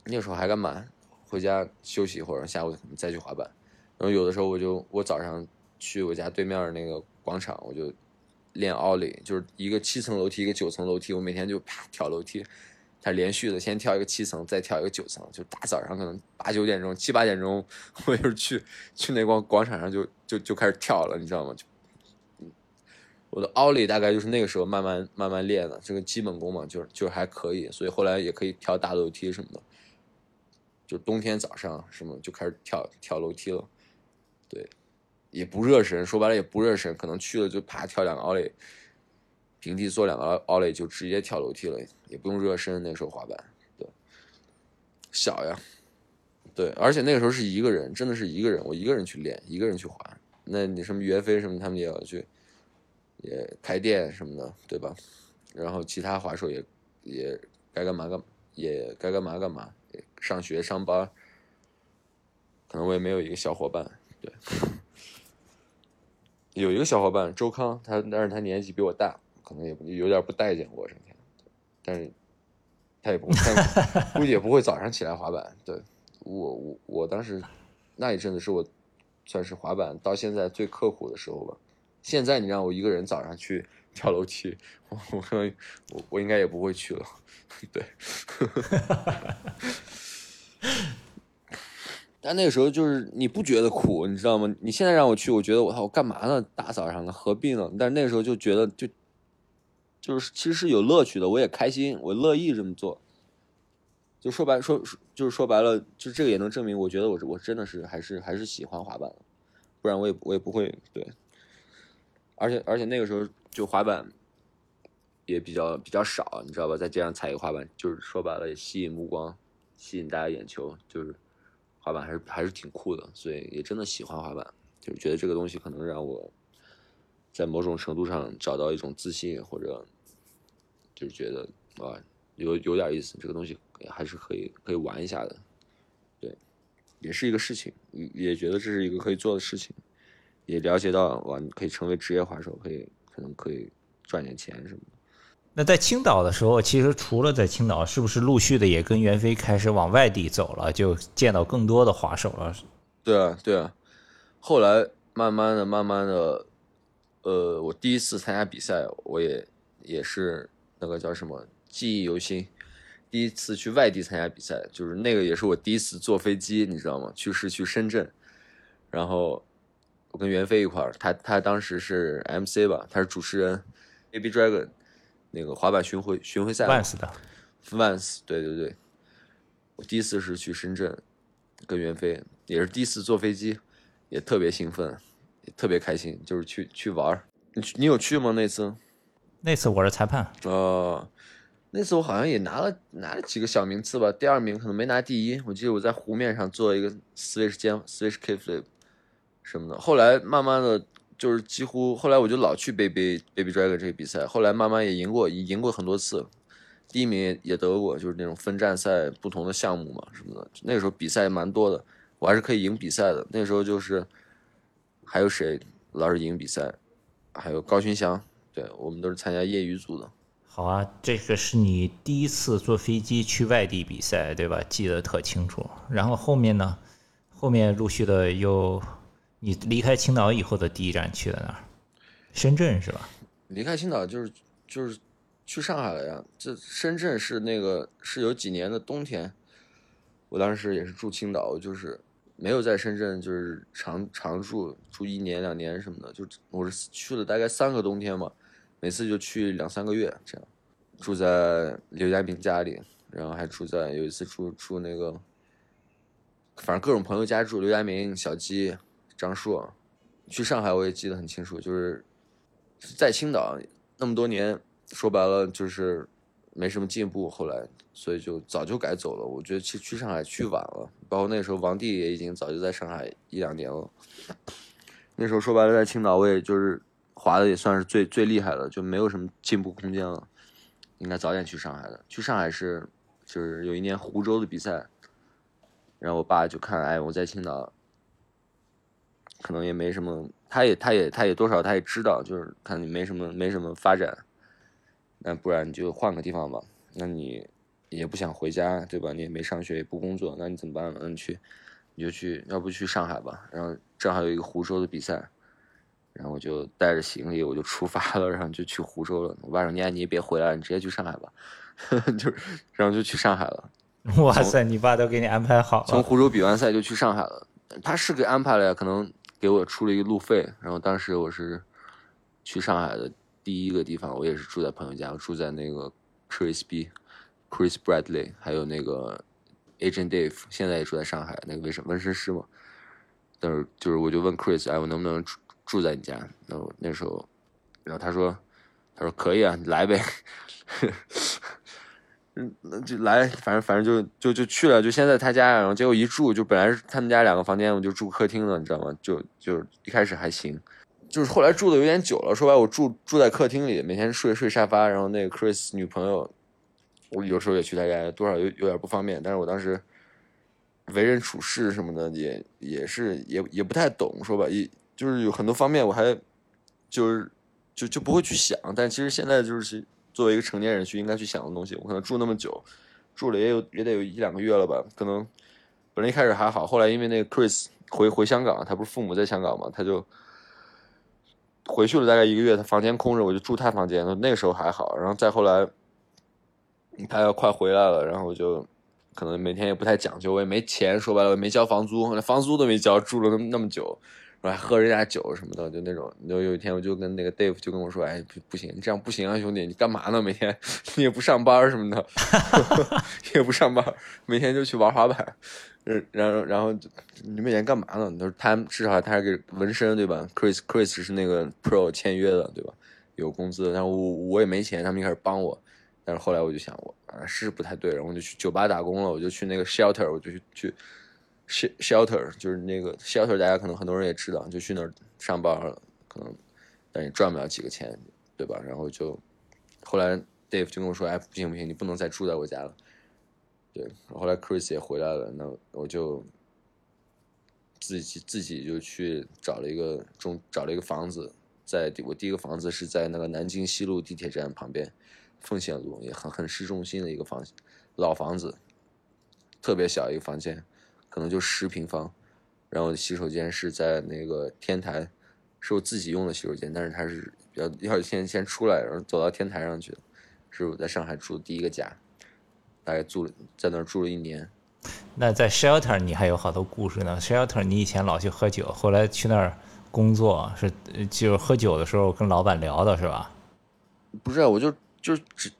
那个时候还干嘛？回家休息一会儿，下午再去滑板。然后有的时候我就我早上去我家对面那个广场，我就练奥利，就是一个七层楼梯，一个九层楼梯，我每天就啪跳楼梯，它连续的，先跳一个七层，再跳一个九层，就大早上可能八九点钟、七八点钟，[laughs] 我就去去那广广场上就就就开始跳了，你知道吗？就我的奥利大概就是那个时候慢慢慢慢练的，这个基本功嘛，就是就是还可以，所以后来也可以跳大楼梯什么的。就冬天早上什么就开始跳跳楼梯了，对，也不热身，说白了也不热身，可能去了就啪跳两个奥雷，平地做两个奥雷就直接跳楼梯了，也不用热身。那时候滑板，对，小呀，对，而且那个时候是一个人，真的是一个人，我一个人去练，一个人去滑。那你什么岳飞什么他们也要去，也开店什么的，对吧？然后其他滑手也也该干嘛干，也该干嘛干嘛。上学上班，可能我也没有一个小伙伴。对，有一个小伙伴周康，他但是他年纪比我大，可能也有点不待见我整天。但是他也不会，[laughs] 估计也不会早上起来滑板。对我我我当时那一阵子是我算是滑板到现在最刻苦的时候吧。现在你让我一个人早上去 [laughs] 跳楼梯，我我我我应该也不会去了。[laughs] 对。但那个时候就是你不觉得苦，你知道吗？你现在让我去，我觉得我操，我干嘛呢？大早上的何必呢？但是那个时候就觉得就就是其实是有乐趣的，我也开心，我乐意这么做。就说白说就是说白了，就这个也能证明，我觉得我我真的是还是还是喜欢滑板，不然我也我也不会对。而且而且那个时候就滑板也比较比较少，你知道吧？在街上踩一个滑板，就是说白了也吸引目光。吸引大家眼球，就是滑板还是还是挺酷的，所以也真的喜欢滑板，就是觉得这个东西可能让我在某种程度上找到一种自信，或者就是觉得啊有有点意思，这个东西还是可以可以玩一下的，对，也是一个事情，也觉得这是一个可以做的事情，也了解到哇，可以成为职业滑手，可以可能可以赚点钱什么的。那在青岛的时候，其实除了在青岛，是不是陆续的也跟袁飞开始往外地走了，就见到更多的滑手了？对啊，对啊。后来慢慢的、慢慢的，呃，我第一次参加比赛，我也也是那个叫什么记忆犹新。第一次去外地参加比赛，就是那个也是我第一次坐飞机，你知道吗？去是去深圳，然后我跟袁飞一块儿，他他当时是 MC 吧，他是主持人，AB Dragon。那个滑板巡回巡回赛，Vans 的，Vans，对对对，我第一次是去深圳，跟袁飞，也是第一次坐飞机，也特别兴奋，也特别开心，就是去去玩你你有去吗？那次？那次我是裁判。哦，那次我好像也拿了拿了几个小名次吧，第二名可能没拿第一。我记得我在湖面上做一个 switch 肩 switch kickflip 什么的，后来慢慢的。就是几乎后来我就老去 Baby Baby Dragon 这个比赛，后来慢慢也赢过，赢过很多次，第一名也得过，就是那种分站赛不同的项目嘛什么的。那个时候比赛蛮多的，我还是可以赢比赛的。那时候就是还有谁老是赢比赛，还有高勋祥，对我们都是参加业余组的。好啊，这个是你第一次坐飞机去外地比赛，对吧？记得特清楚。然后后面呢？后面陆续的又，你离开青岛以后的第一站去的哪儿？深圳是吧？离开青岛就是就是去上海了呀。这深圳是那个是有几年的冬天，我当时也是住青岛，就是没有在深圳就是常常住住一年两年什么的，就我是去了大概三个冬天嘛，每次就去两三个月这样，住在刘家明家里，然后还住在有一次住住那个，反正各种朋友家住，刘家明、小鸡、张硕。去上海我也记得很清楚，就是在青岛那么多年，说白了就是没什么进步，后来所以就早就该走了。我觉得去去上海去晚了，包括那时候王帝也已经早就在上海一两年了。那时候说白了，在青岛我也就是滑的也算是最最厉害的，就没有什么进步空间了。应该早点去上海的。去上海是就是有一年湖州的比赛，然后我爸就看，哎，我在青岛。可能也没什么，他也他也他也多少他也知道，就是看你没什么没什么发展，那不然你就换个地方吧。那你也不想回家，对吧？你也没上学也不工作，那你怎么办呢？那你去，你就去，要不去上海吧。然后正好有一个湖州的比赛，然后我就带着行李我就出发了，然后就去湖州了。我爸说：“你你也别回来了，你直接去上海吧。[laughs] ”就然后就去上海了。哇塞，你爸都给你安排好了。从湖州比完赛就去上海了，他是给安排了呀，可能。给我出了一个路费，然后当时我是去上海的第一个地方，我也是住在朋友家，我住在那个 Chris B、Chris Bradley，还有那个 Agent Dave，现在也住在上海，那个纹身纹身师嘛。但是就是我就问 Chris，哎，我能不能住住在你家？那我那时候，然后他说，他说可以啊，你来呗。嗯，那就来，反正反正就就就去了，就先在他家，然后结果一住，就本来他们家两个房间，我就住客厅了，你知道吗？就就一开始还行，就是后来住的有点久了。说白，我住住在客厅里，每天睡睡沙发，然后那个 Chris 女朋友，我有时候也去他家，多少有有点不方便。但是我当时为人处事什么的也也是也也不太懂，说吧，也就是有很多方面我还就是就就不会去想。但其实现在就是。作为一个成年人去应该去想的东西，我可能住那么久，住了也有也得有一两个月了吧。可能本来一开始还好，后来因为那个 Chris 回回香港，他不是父母在香港嘛，他就回去了大概一个月，他房间空着，我就住他房间。那个时候还好，然后再后来他要快回来了，然后我就可能每天也不太讲究，我也没钱，说白了我没交房租，连房租都没交，住了那么那么久。然后还喝人家酒什么的，就那种。就有一天，我就跟那个 Dave 就跟我说：“哎，不不行，你这样不行啊，兄弟，你干嘛呢？每天你也不上班什么的，[laughs] 也不上班，每天就去玩滑板。然后，然后你每天干嘛呢？他说他至少他还给纹身对吧？Chris Chris 是那个 Pro 签约的对吧？有工资。然后我我也没钱，他们一开始帮我，但是后来我就想，我啊是不太对，然后我就去酒吧打工了，我就去那个 Shelter，我就去去。Shelter 就是那个 shelter，大家可能很多人也知道，就去那儿上班了，可能但也赚不了几个钱，对吧？然后就后来 Dave 就跟我说：“哎，不行不行，你不能再住在我家了。”对，后来 Chris 也回来了，那我就自己自己就去找了一个中找了一个房子，在我第一个房子是在那个南京西路地铁站旁边，奉贤路也很很市中心的一个房老房子，特别小一个房间。可能就十平方，然后洗手间是在那个天台，是我自己用的洗手间，但是它是比较要先先出来，然后走到天台上去。是我在上海住的第一个家，大概住了在那儿住了一年。那在 shelter 你还有好多故事呢。shelter 你以前老去喝酒，后来去那儿工作是就是喝酒的时候跟老板聊的是吧？不是，我就就只。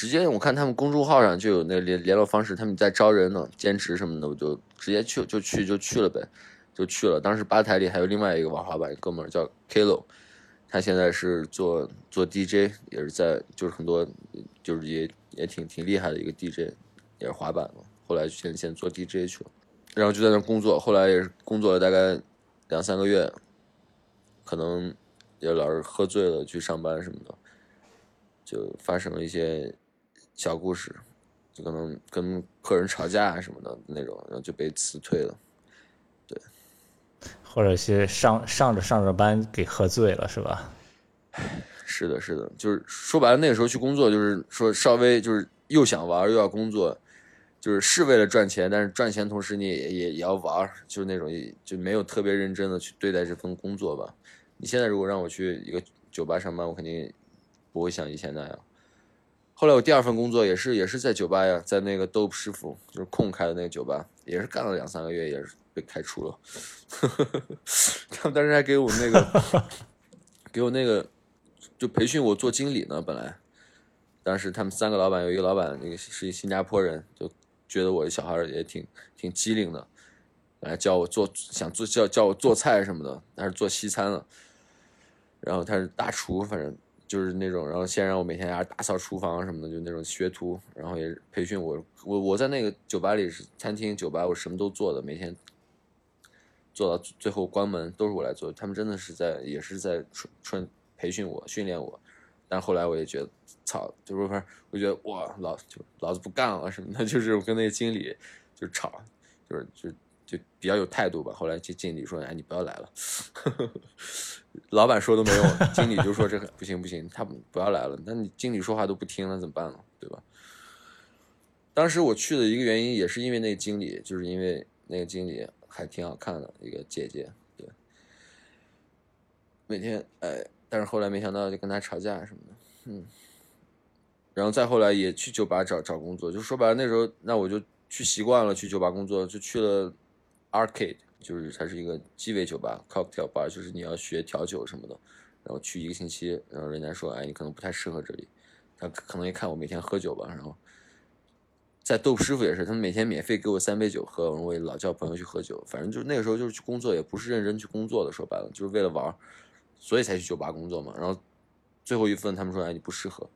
直接我看他们公众号上就有那个联联络方式，他们在招人呢，兼职什么的，我就直接去就去就去了呗，就去了。当时吧台里还有另外一个玩滑板哥们叫 Kilo，他现在是做做 DJ，也是在就是很多就是也也挺挺厉害的一个 DJ，也是滑板嘛。后来现现做 DJ 去了，然后就在那工作，后来也是工作了大概两三个月，可能也老是喝醉了去上班什么的，就发生了一些。小故事，就可能跟客人吵架啊什么的那种，然后就被辞退了，对，或者是上上着上着班给喝醉了是吧？是的，是的，就是说白了，那个时候去工作，就是说稍微就是又想玩又要工作，就是是为了赚钱，但是赚钱同时你也也也要玩儿，就是那种就没有特别认真的去对待这份工作吧。你现在如果让我去一个酒吧上班，我肯定不会像以前那样。后来我第二份工作也是也是在酒吧呀，在那个 Dope 师傅就是空开的那个酒吧，也是干了两三个月，也是被开除了。[laughs] 他们当时还给我那个 [laughs] 给我那个就培训我做经理呢，本来当时他们三个老板有一个老板那个是一新加坡人，就觉得我这小孩也挺挺机灵的，来教我做想做教教我做菜什么的，但是做西餐了。然后他是大厨，反正。就是那种，然后先让我每天还打扫厨房什么的，就那种学徒，然后也培训我。我我在那个酒吧里是餐厅酒吧，我什么都做的，每天做到最后关门都是我来做。他们真的是在也是在纯纯培训我、训练我。但后来我也觉得，操，就是不是，我觉得哇，老就老子不干了什么的，[laughs] 就是我跟那个经理就吵，就是就。就比较有态度吧。后来经经理说：“哎，你不要来了。[laughs] ”老板说都没用，经理就说：“这不行不行，他不要来了。”那你经理说话都不听了，怎么办呢？对吧？当时我去的一个原因也是因为那个经理，就是因为那个经理还挺好看的一个姐姐，对。每天哎，但是后来没想到就跟他吵架什么的，嗯。然后再后来也去酒吧找找工作，就说白了那时候那我就去习惯了去酒吧工作，就去了。Arcade 就是它是一个鸡尾酒吧，Cocktail bar 就是你要学调酒什么的，然后去一个星期，然后人家说，哎，你可能不太适合这里，他可能也看我每天喝酒吧，然后在豆师傅也是，他们每天免费给我三杯酒喝，我也老叫朋友去喝酒，反正就是那个时候就是去工作，也不是认真去工作的，说白了就是为了玩，所以才去酒吧工作嘛。然后最后一份他们说，哎，你不适合，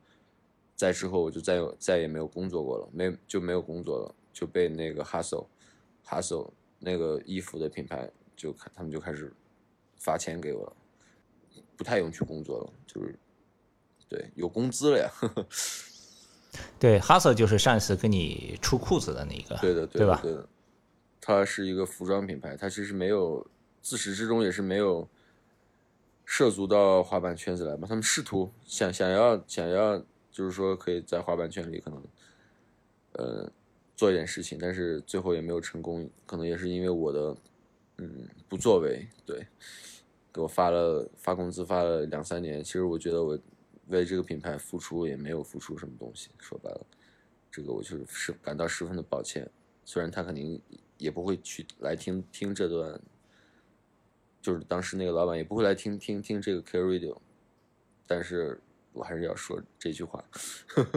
在之后我就再有再也没有工作过了，没就没有工作了，就被那个 Hustle Hustle。那个衣服的品牌就开，他们就开始发钱给我了，不太用去工作了，就是对有工资了呀。[laughs] 对，哈瑟就是上一次跟你出裤子的那个，对的，对吧？对的，它是一个服装品牌，它其实没有自始至终也是没有涉足到滑板圈子来嘛。他们试图想想要想要，就是说可以在滑板圈里可能，呃。做一点事情，但是最后也没有成功，可能也是因为我的，嗯，不作为。对，给我发了发工资，发了两三年。其实我觉得我为这个品牌付出也没有付出什么东西。说白了，这个我就是是感到十分的抱歉。虽然他肯定也不会去来听听这段，就是当时那个老板也不会来听听听这个 K Radio，但是我还是要说这句话，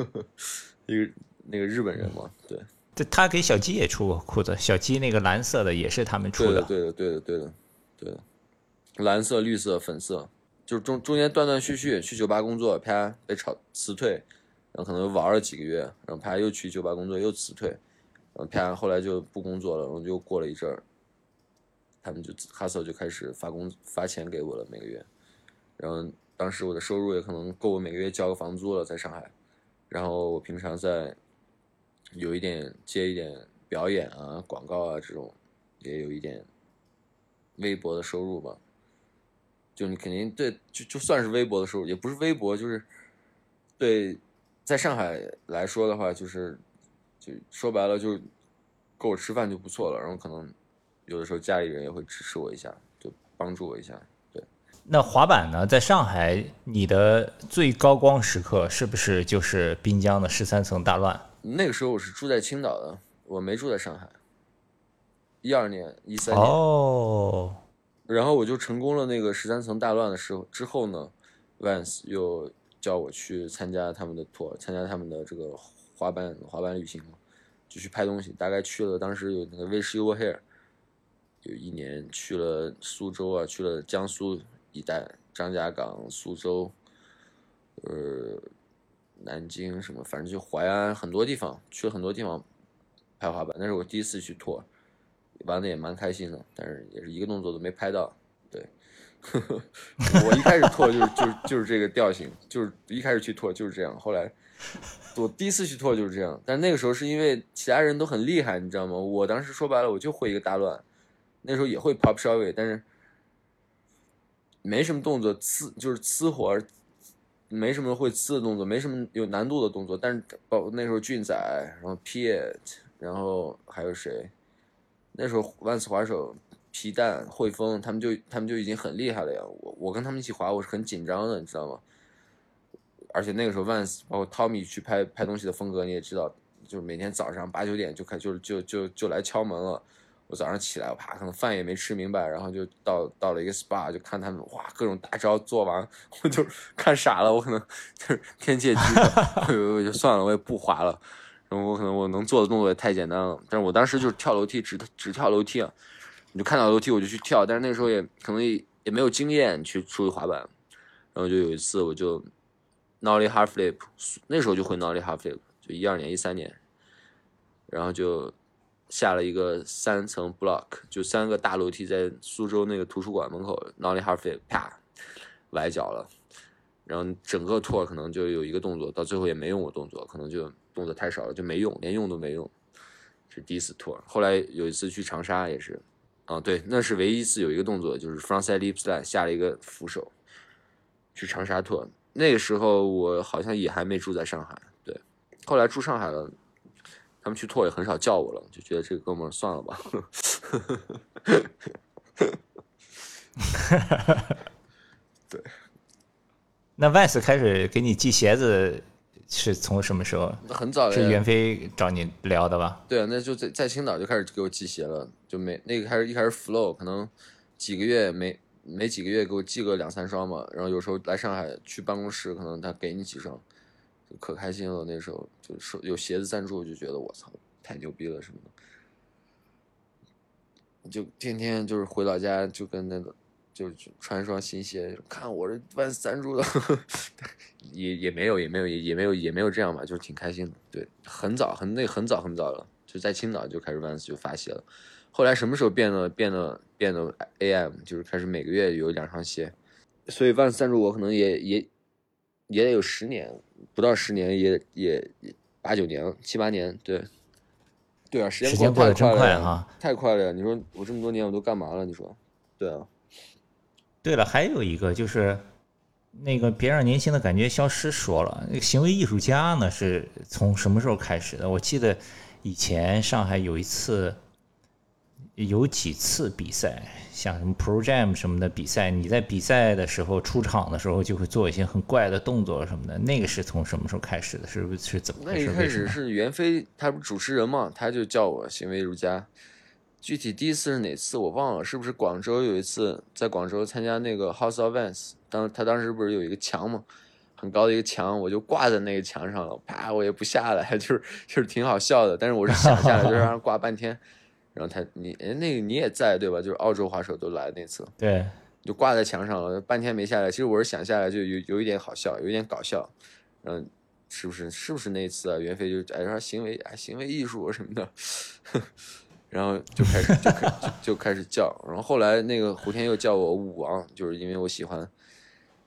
[laughs] 一个那个日本人嘛，对。这他给小鸡也出过裤子，小鸡那个蓝色的也是他们出的。对的，对的，对的，对的，蓝色、绿色、粉色，就是中中间断断续续去酒吧工作，啪被炒辞退，然后可能玩了几个月，然后啪又去酒吧工作又辞退，然后啪后来就不工作了，然后就过了一阵儿，他们就哈瑟就开始发工发钱给我了每个月，然后当时我的收入也可能够我每个月交个房租了，在上海，然后我平常在。有一点接一点表演啊、广告啊这种，也有一点微薄的收入吧。就你肯定对，就就算是微薄的收入，也不是微薄，就是对，在上海来说的话，就是就说白了，就够我吃饭就不错了。然后可能有的时候家里人也会支持我一下，就帮助我一下。对。那滑板呢，在上海，你的最高光时刻是不是就是滨江的十三层大乱？那个时候我是住在青岛的，我没住在上海。一二年、一三年，哦，然后我就成功了那个十三层大乱的时候之后呢，Vans 又叫我去参加他们的 tour，参加他们的这个滑板滑板旅行嘛，就去拍东西。大概去了，当时有那个 Wish You Were Here，有一年去了苏州啊，去了江苏一带，张家港、苏州，呃。南京什么，反正就淮安很多地方去了很多地方拍滑板，那是我第一次去拓，玩的也蛮开心的，但是也是一个动作都没拍到。对，[laughs] 我一开始拓就是就是就是这个调性，就是一开始去拓就是这样。后来我第一次去拓就是这样，但那个时候是因为其他人都很厉害，你知道吗？我当时说白了我就会一个大乱，那时候也会 pop s h o w 但是没什么动作，呲就是呲活。没什么会呲的动作，没什么有难度的动作，但是包那时候俊仔，然后 pet 然后还有谁？那时候万斯滑手皮蛋、汇丰他们就他们就已经很厉害了呀。我我跟他们一起滑，我是很紧张的，你知道吗？而且那个时候万斯包括 Tommy 去拍拍东西的风格你也知道，就是每天早上八九点就开就就就就来敲门了。我早上起来，我啪，可能饭也没吃明白，然后就到到了一个 SPA，就看他们哇，各种大招做完，我就看傻了，我可能就是天界之我就算了，我也不滑了。然后我可能我能做的动作也太简单了，但是我当时就是跳楼梯，只只跳楼梯啊，你就看到楼梯我就去跳，但是那时候也可能也也没有经验去出去滑板，然后就有一次我就 nollie half flip，那时候就会 nollie half flip，就一二年一三年，然后就。下了一个三层 block，就三个大楼梯在苏州那个图书馆门口，nollie half flip，啪，崴脚了，然后整个 tour 可能就有一个动作，到最后也没用过动作，可能就动作太少了，就没用，连用都没用。是第一次 tour，后来有一次去长沙也是，啊对，那是唯一一次有一个动作，就是 frontside lip slide 下了一个扶手，去长沙托那个时候我好像也还没住在上海，对，后来住上海了。他们去拓也很少叫我了，就觉得这个哥们儿算了吧。对。[laughs] 那 Vans 开始给你寄鞋子是从什么时候？很早是袁飞找你聊的吧？对啊，那就在在青岛就开始给我寄鞋了，就没那个开始一开始 Flow 可能几个月没没几个月给我寄个两三双嘛，然后有时候来上海去办公室，可能他给你几双。就可开心了，那时候就是有鞋子赞助，就觉得我操太牛逼了什么的，就天天就是回老家就跟那个就穿双新鞋，看我这万赞助的，[laughs] 也也没有也没有也也没有也没有这样吧，就是挺开心的。对，很早很那很早很早了，就在青岛就开始 Vans 就发鞋了，后来什么时候变得变得变得 AM，就是开始每个月有两双鞋，所以 Vans 赞助我可能也也。也得有十年，不到十年也也八九年七八年，对，对啊，时间过得真快哈，太快了呀！你说我这么多年我都干嘛了？你说，对啊。对了，还有一个就是那个别让年轻的感觉消失说了，那个行为艺术家呢是从什么时候开始的？我记得以前上海有一次。有几次比赛，像什么 Pro Jam 什么的比赛，你在比赛的时候出场的时候就会做一些很怪的动作什么的。那个是从什么时候开始的？是不是是怎么？那一开始是袁飞，他不是主持人嘛，他就叫我行为艺术家。具体第一次是哪次我忘了，是不是广州有一次在广州参加那个 House of Vans？当他当时不是有一个墙嘛，很高的一个墙，我就挂在那个墙上了，啪，我也不下来，[laughs] 就是就是挺好笑的。但是我是想下来，就让人挂半天。然后他你哎那个你也在对吧？就是澳洲滑手都来那次，对，就挂在墙上了，半天没下来。其实我是想下来，就有有一点好笑，有一点搞笑。嗯，是不是是不是那次啊？袁飞就哎说行为哎行为艺术什么的，[laughs] 然后就开始就开就开始叫。然后后来那个胡天又叫我舞王，就是因为我喜欢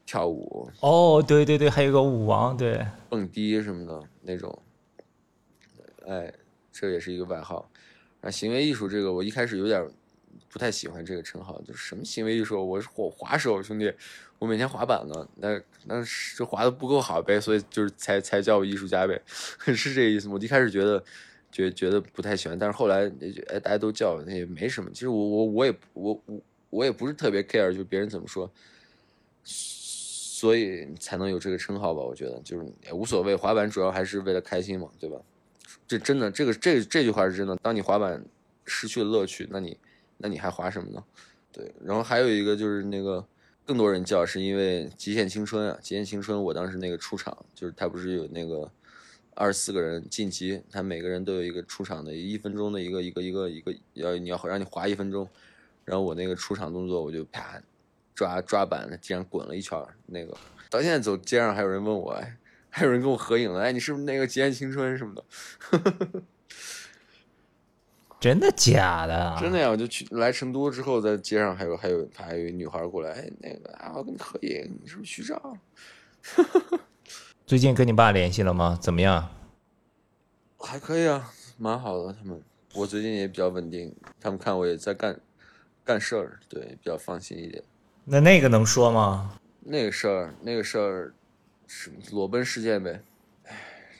跳舞。哦，对对对，还有个舞王，对，蹦迪什么的那种。哎，这也是一个外号。啊，行为艺术这个我一开始有点不太喜欢这个称号，就是什么行为艺术？我是滑滑手兄弟，我每天滑板呢，那那是滑的不够好呗，所以就是才才叫我艺术家呗，[laughs] 是这个意思。我一开始觉得觉觉得不太喜欢，但是后来哎大家都叫那也没什么。其实我我我也我我我也不是特别 care，就别人怎么说，所以才能有这个称号吧？我觉得就是也无所谓，滑板主要还是为了开心嘛，对吧？这真的，这个这这句话是真的。当你滑板失去了乐趣，那你那你还滑什么呢？对，然后还有一个就是那个更多人叫，是因为《极限青春》啊，《极限青春》我当时那个出场，就是他不是有那个二十四个人晋级，他每个人都有一个出场的一分钟的一个一个一个一个要你要让你滑一分钟，然后我那个出场动作我就啪抓抓板在地上滚了一圈，那个到现在走街上还有人问我哎。还有人跟我合影了，哎，你是不是那个《极限青春》什么的？[laughs] 真的假的？真的呀！我就去来成都之后，在街上还有还有还有一女孩过来，哎，那个啊，我跟你合影，你是不是徐照？[laughs] 最近跟你爸联系了吗？怎么样？还可以啊，蛮好的。他们，我最近也比较稳定，他们看我也在干干事儿，对，比较放心一点。那那个能说吗？那个事儿，那个事儿。裸奔事件呗，唉，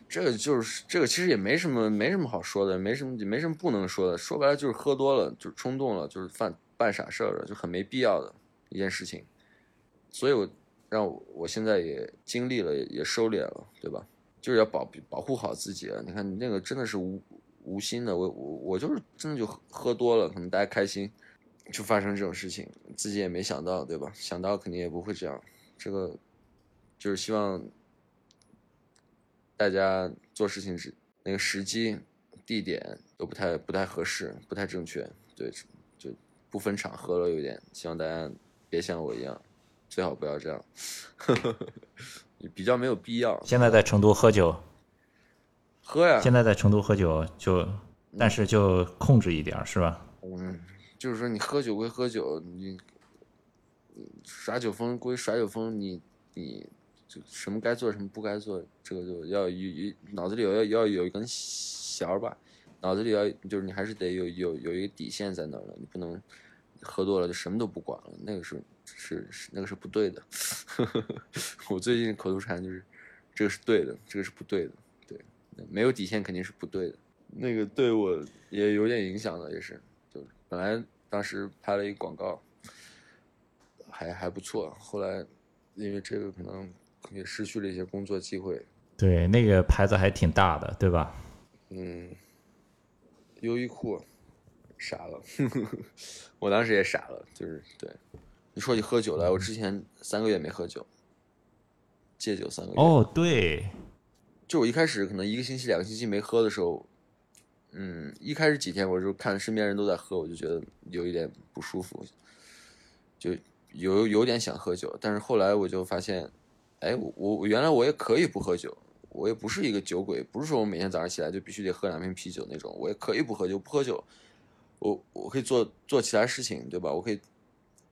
这个就是这个，其实也没什么没什么好说的，没什么没什么不能说的。说白了就是喝多了，就是冲动了，就是犯办傻事了，就很没必要的一件事情。所以我让我我现在也经历了，也收敛了，对吧？就是要保保护好自己啊！你看你那个真的是无无心的，我我我就是真的就喝多了，可能大家开心，就发生这种事情，自己也没想到，对吧？想到肯定也不会这样。这个就是希望大家做事情时那个时机、地点都不太不太合适，不太正确，对，就不分场合了，有点。希望大家别像我一样，最好不要这样。[laughs] 比较没有必要。现在在成都喝酒，喝呀。现在在成都喝酒，就但是就控制一点，是吧？嗯，就是说你喝酒归喝酒，你耍酒疯归耍酒疯，你你就什么该做什么不该做，这个就要有脑子里要要有一根弦儿吧，脑子里要就是你还是得有有有一个底线在那儿的，你不能喝多了就什么都不管了，那个是。是是那个是不对的，[laughs] 我最近口头禅就是，这个是对的，这个是不对的，对，没有底线肯定是不对的。那个对我也有点影响的，也是，就本来当时拍了一个广告，还还不错，后来因为这个可能也失去了一些工作机会。对，那个牌子还挺大的，对吧？嗯，优衣库，傻了，[laughs] 我当时也傻了，就是对。你说起喝酒来，我之前三个月没喝酒，戒酒三个月。哦，对，就我一开始可能一个星期、两个星期没喝的时候，嗯，一开始几天我就看身边人都在喝，我就觉得有一点不舒服，就有有点想喝酒。但是后来我就发现，哎，我我原来我也可以不喝酒，我也不是一个酒鬼，不是说我每天早上起来就必须得喝两瓶啤酒那种，我也可以不喝酒，不喝酒，我我可以做做其他事情，对吧？我可以。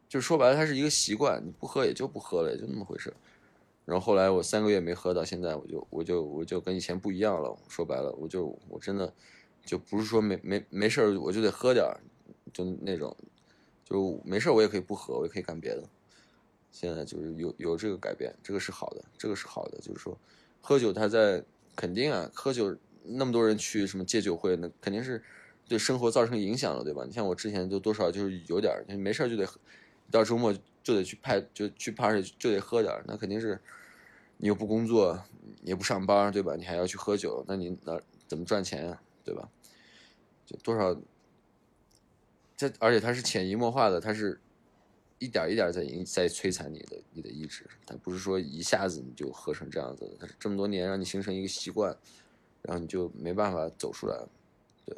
就说白了，它是一个习惯，你不喝也就不喝了，也就那么回事。然后后来我三个月没喝，到现在我就我就我就跟以前不一样了。说白了，我就我真的就不是说没没没事儿我就得喝点儿，就那种，就没事儿我也可以不喝，我也可以干别的。现在就是有有这个改变，这个是好的，这个是好的。就是说，喝酒他在肯定啊，喝酒那么多人去什么戒酒会，那肯定是对生活造成影响了，对吧？你像我之前就多少就是有点，没事就得喝。到周末就得去派，就去 party 就得喝点那肯定是你又不工作，也不上班，对吧？你还要去喝酒，那你那怎么赚钱呀，对吧？就多少，这而且它是潜移默化的，它是一点一点在影在摧残你的你的意志，它不是说一下子你就喝成这样子的，它是这么多年让你形成一个习惯，然后你就没办法走出来。对，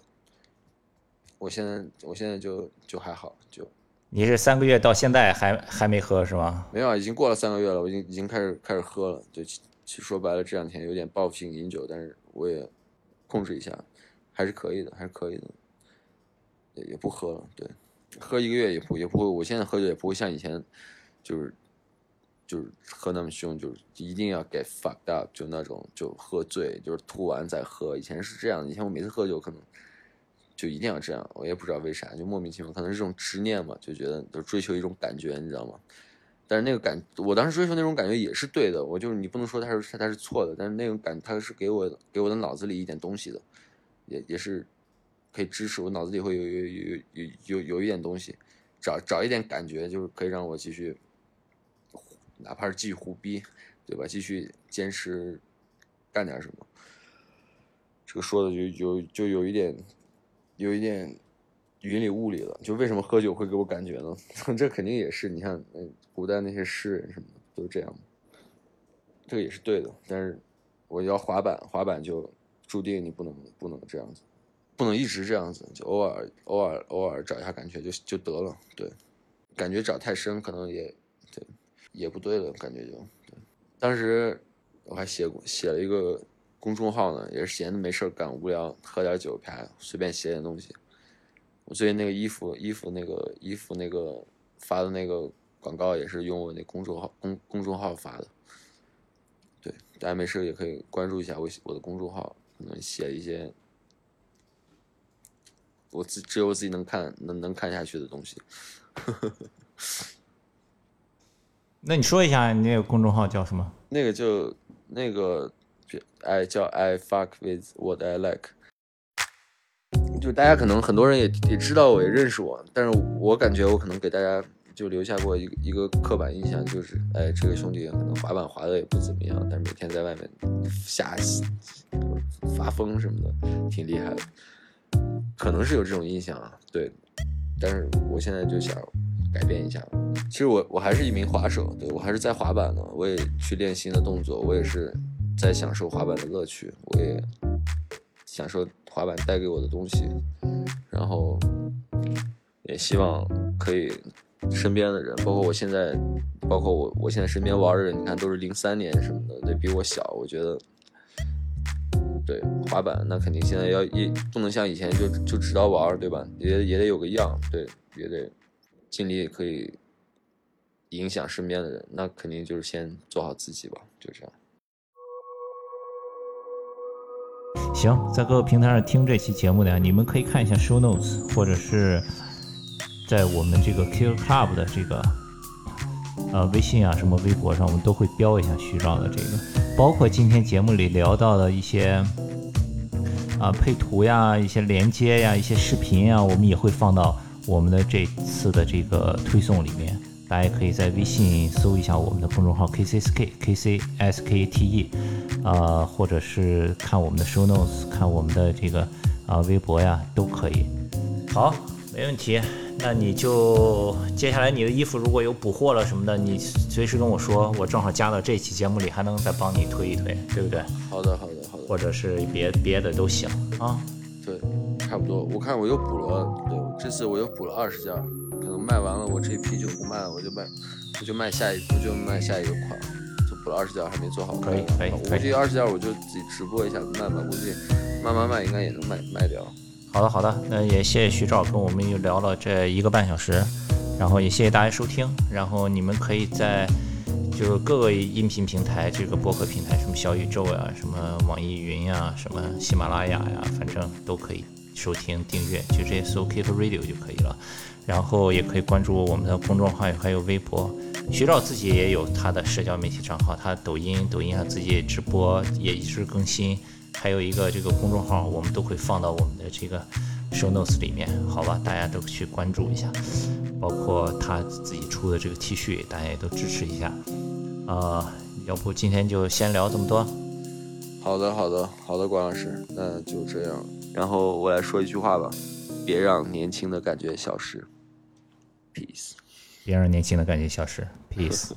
我现在我现在就就还好就。你是三个月到现在还还没喝是吗？没有，已经过了三个月了，我已经已经开始开始喝了。就其实说白了，这两天有点报复性饮酒，但是我也控制一下，还是可以的，还是可以的。也也不喝了，对，喝一个月也不也不会。我现在喝酒也不会像以前，就是就是喝那么凶，就是一定要 get fucked up，就那种就喝醉，就是吐完再喝。以前是这样，以前我每次喝酒可能。就一定要这样，我也不知道为啥，就莫名其妙，可能是这种执念嘛，就觉得就追求一种感觉，你知道吗？但是那个感，我当时追求那种感觉也是对的，我就是你不能说它是它是错的，但是那种感它是给我给我的脑子里一点东西的，也也是可以支持我脑子里会有有有有有有一点东西，找找一点感觉，就是可以让我继续，哪怕是继续胡逼，对吧？继续坚持干点什么，这个说的就有就有一点。有一点云里雾里的，就为什么喝酒会给我感觉呢？[laughs] 这肯定也是，你看，嗯，古代那些诗人什么的都是这样，这个也是对的。但是我要滑板，滑板就注定你不能不能这样子，不能一直这样子，就偶尔偶尔偶尔找一下感觉就就得了。对，感觉找太深可能也对，也不对了，感觉就对。当时我还写过写了一个。公众号呢，也是闲的没事干，无聊喝点酒，啪，随便写点东西。我最近那个衣服，衣服那个衣服那个发的那个广告也是用我那公众号公公众号发的。对，大家没事也可以关注一下我我的公众号，可能写一些我自只有我自己能看能能看下去的东西。[laughs] 那你说一下你那个公众号叫什么？那个就那个。，I 叫 I fuck with what I like。就大家可能很多人也也知道我，也认识我，但是我感觉我可能给大家就留下过一个一个刻板印象，就是哎，这个兄弟可能滑板滑的也不怎么样，但是每天在外面下发疯什么的，挺厉害的，可能是有这种印象啊。对，但是我现在就想改变一下。其实我我还是一名滑手，对我还是在滑板呢，我也去练新的动作，我也是在享受滑板的乐趣，我也享受。滑板带给我的东西，然后也希望可以身边的人，包括我现在，包括我我现在身边玩的人，你看都是零三年什么的，对比我小，我觉得，对滑板那肯定现在要一不能像以前就就知道玩，对吧？也也得有个样，对，也得尽力可以影响身边的人，那肯定就是先做好自己吧，就这样。行，在各个平台上听这期节目的呀，你们可以看一下 show notes，或者是在我们这个 Kill Club 的这个呃微信啊，什么微博上，我们都会标一下徐照的这个，包括今天节目里聊到的一些啊配图呀、一些连接呀、一些视频呀，我们也会放到我们的这次的这个推送里面。大家可以在微信搜一下我们的公众号 KCSK KCSKTE，啊，或者是看我们的 Show Notes，看我们的这个啊微博呀，都可以。好，没问题。那你就接下来你的衣服如果有补货了什么的，你随时跟我说，我正好加到这期节目里，还能再帮你推一推，对不对？好的，好的，好的。或者是别别的都行啊。对，差不多。我看我又补了，对，这次我又补了二十件。可能卖完了，我这一批就不卖了，我就卖，我就卖下一，我就卖下一个款，就补了二十件，还没做好。可以，可以，我估计二十件我就自己直播一下卖吧，估计慢慢卖应该也能卖卖掉。好的，好的，那也谢谢徐照跟我们又聊了这一个半小时，然后也谢谢大家收听，然后你们可以在就是各个音频平台，这个播客平台，什么小宇宙呀，什么网易云呀，什么喜马拉雅呀，反正都可以收听订阅，就直接搜 Keep Radio 就可以了。然后也可以关注我们的公众号，还有微博。徐照自己也有他的社交媒体账号，他抖音，抖音上自己直播也一直更新，还有一个这个公众号，我们都会放到我们的这个 show notes 里面，好吧？大家都去关注一下，包括他自己出的这个 T 恤，大家也都支持一下。啊，要不今天就先聊这么多。好的，好的，好的，关老师，那就这样。然后我来说一句话吧，别让年轻的感觉消失。Peace，别让年轻的感觉消失。Peace。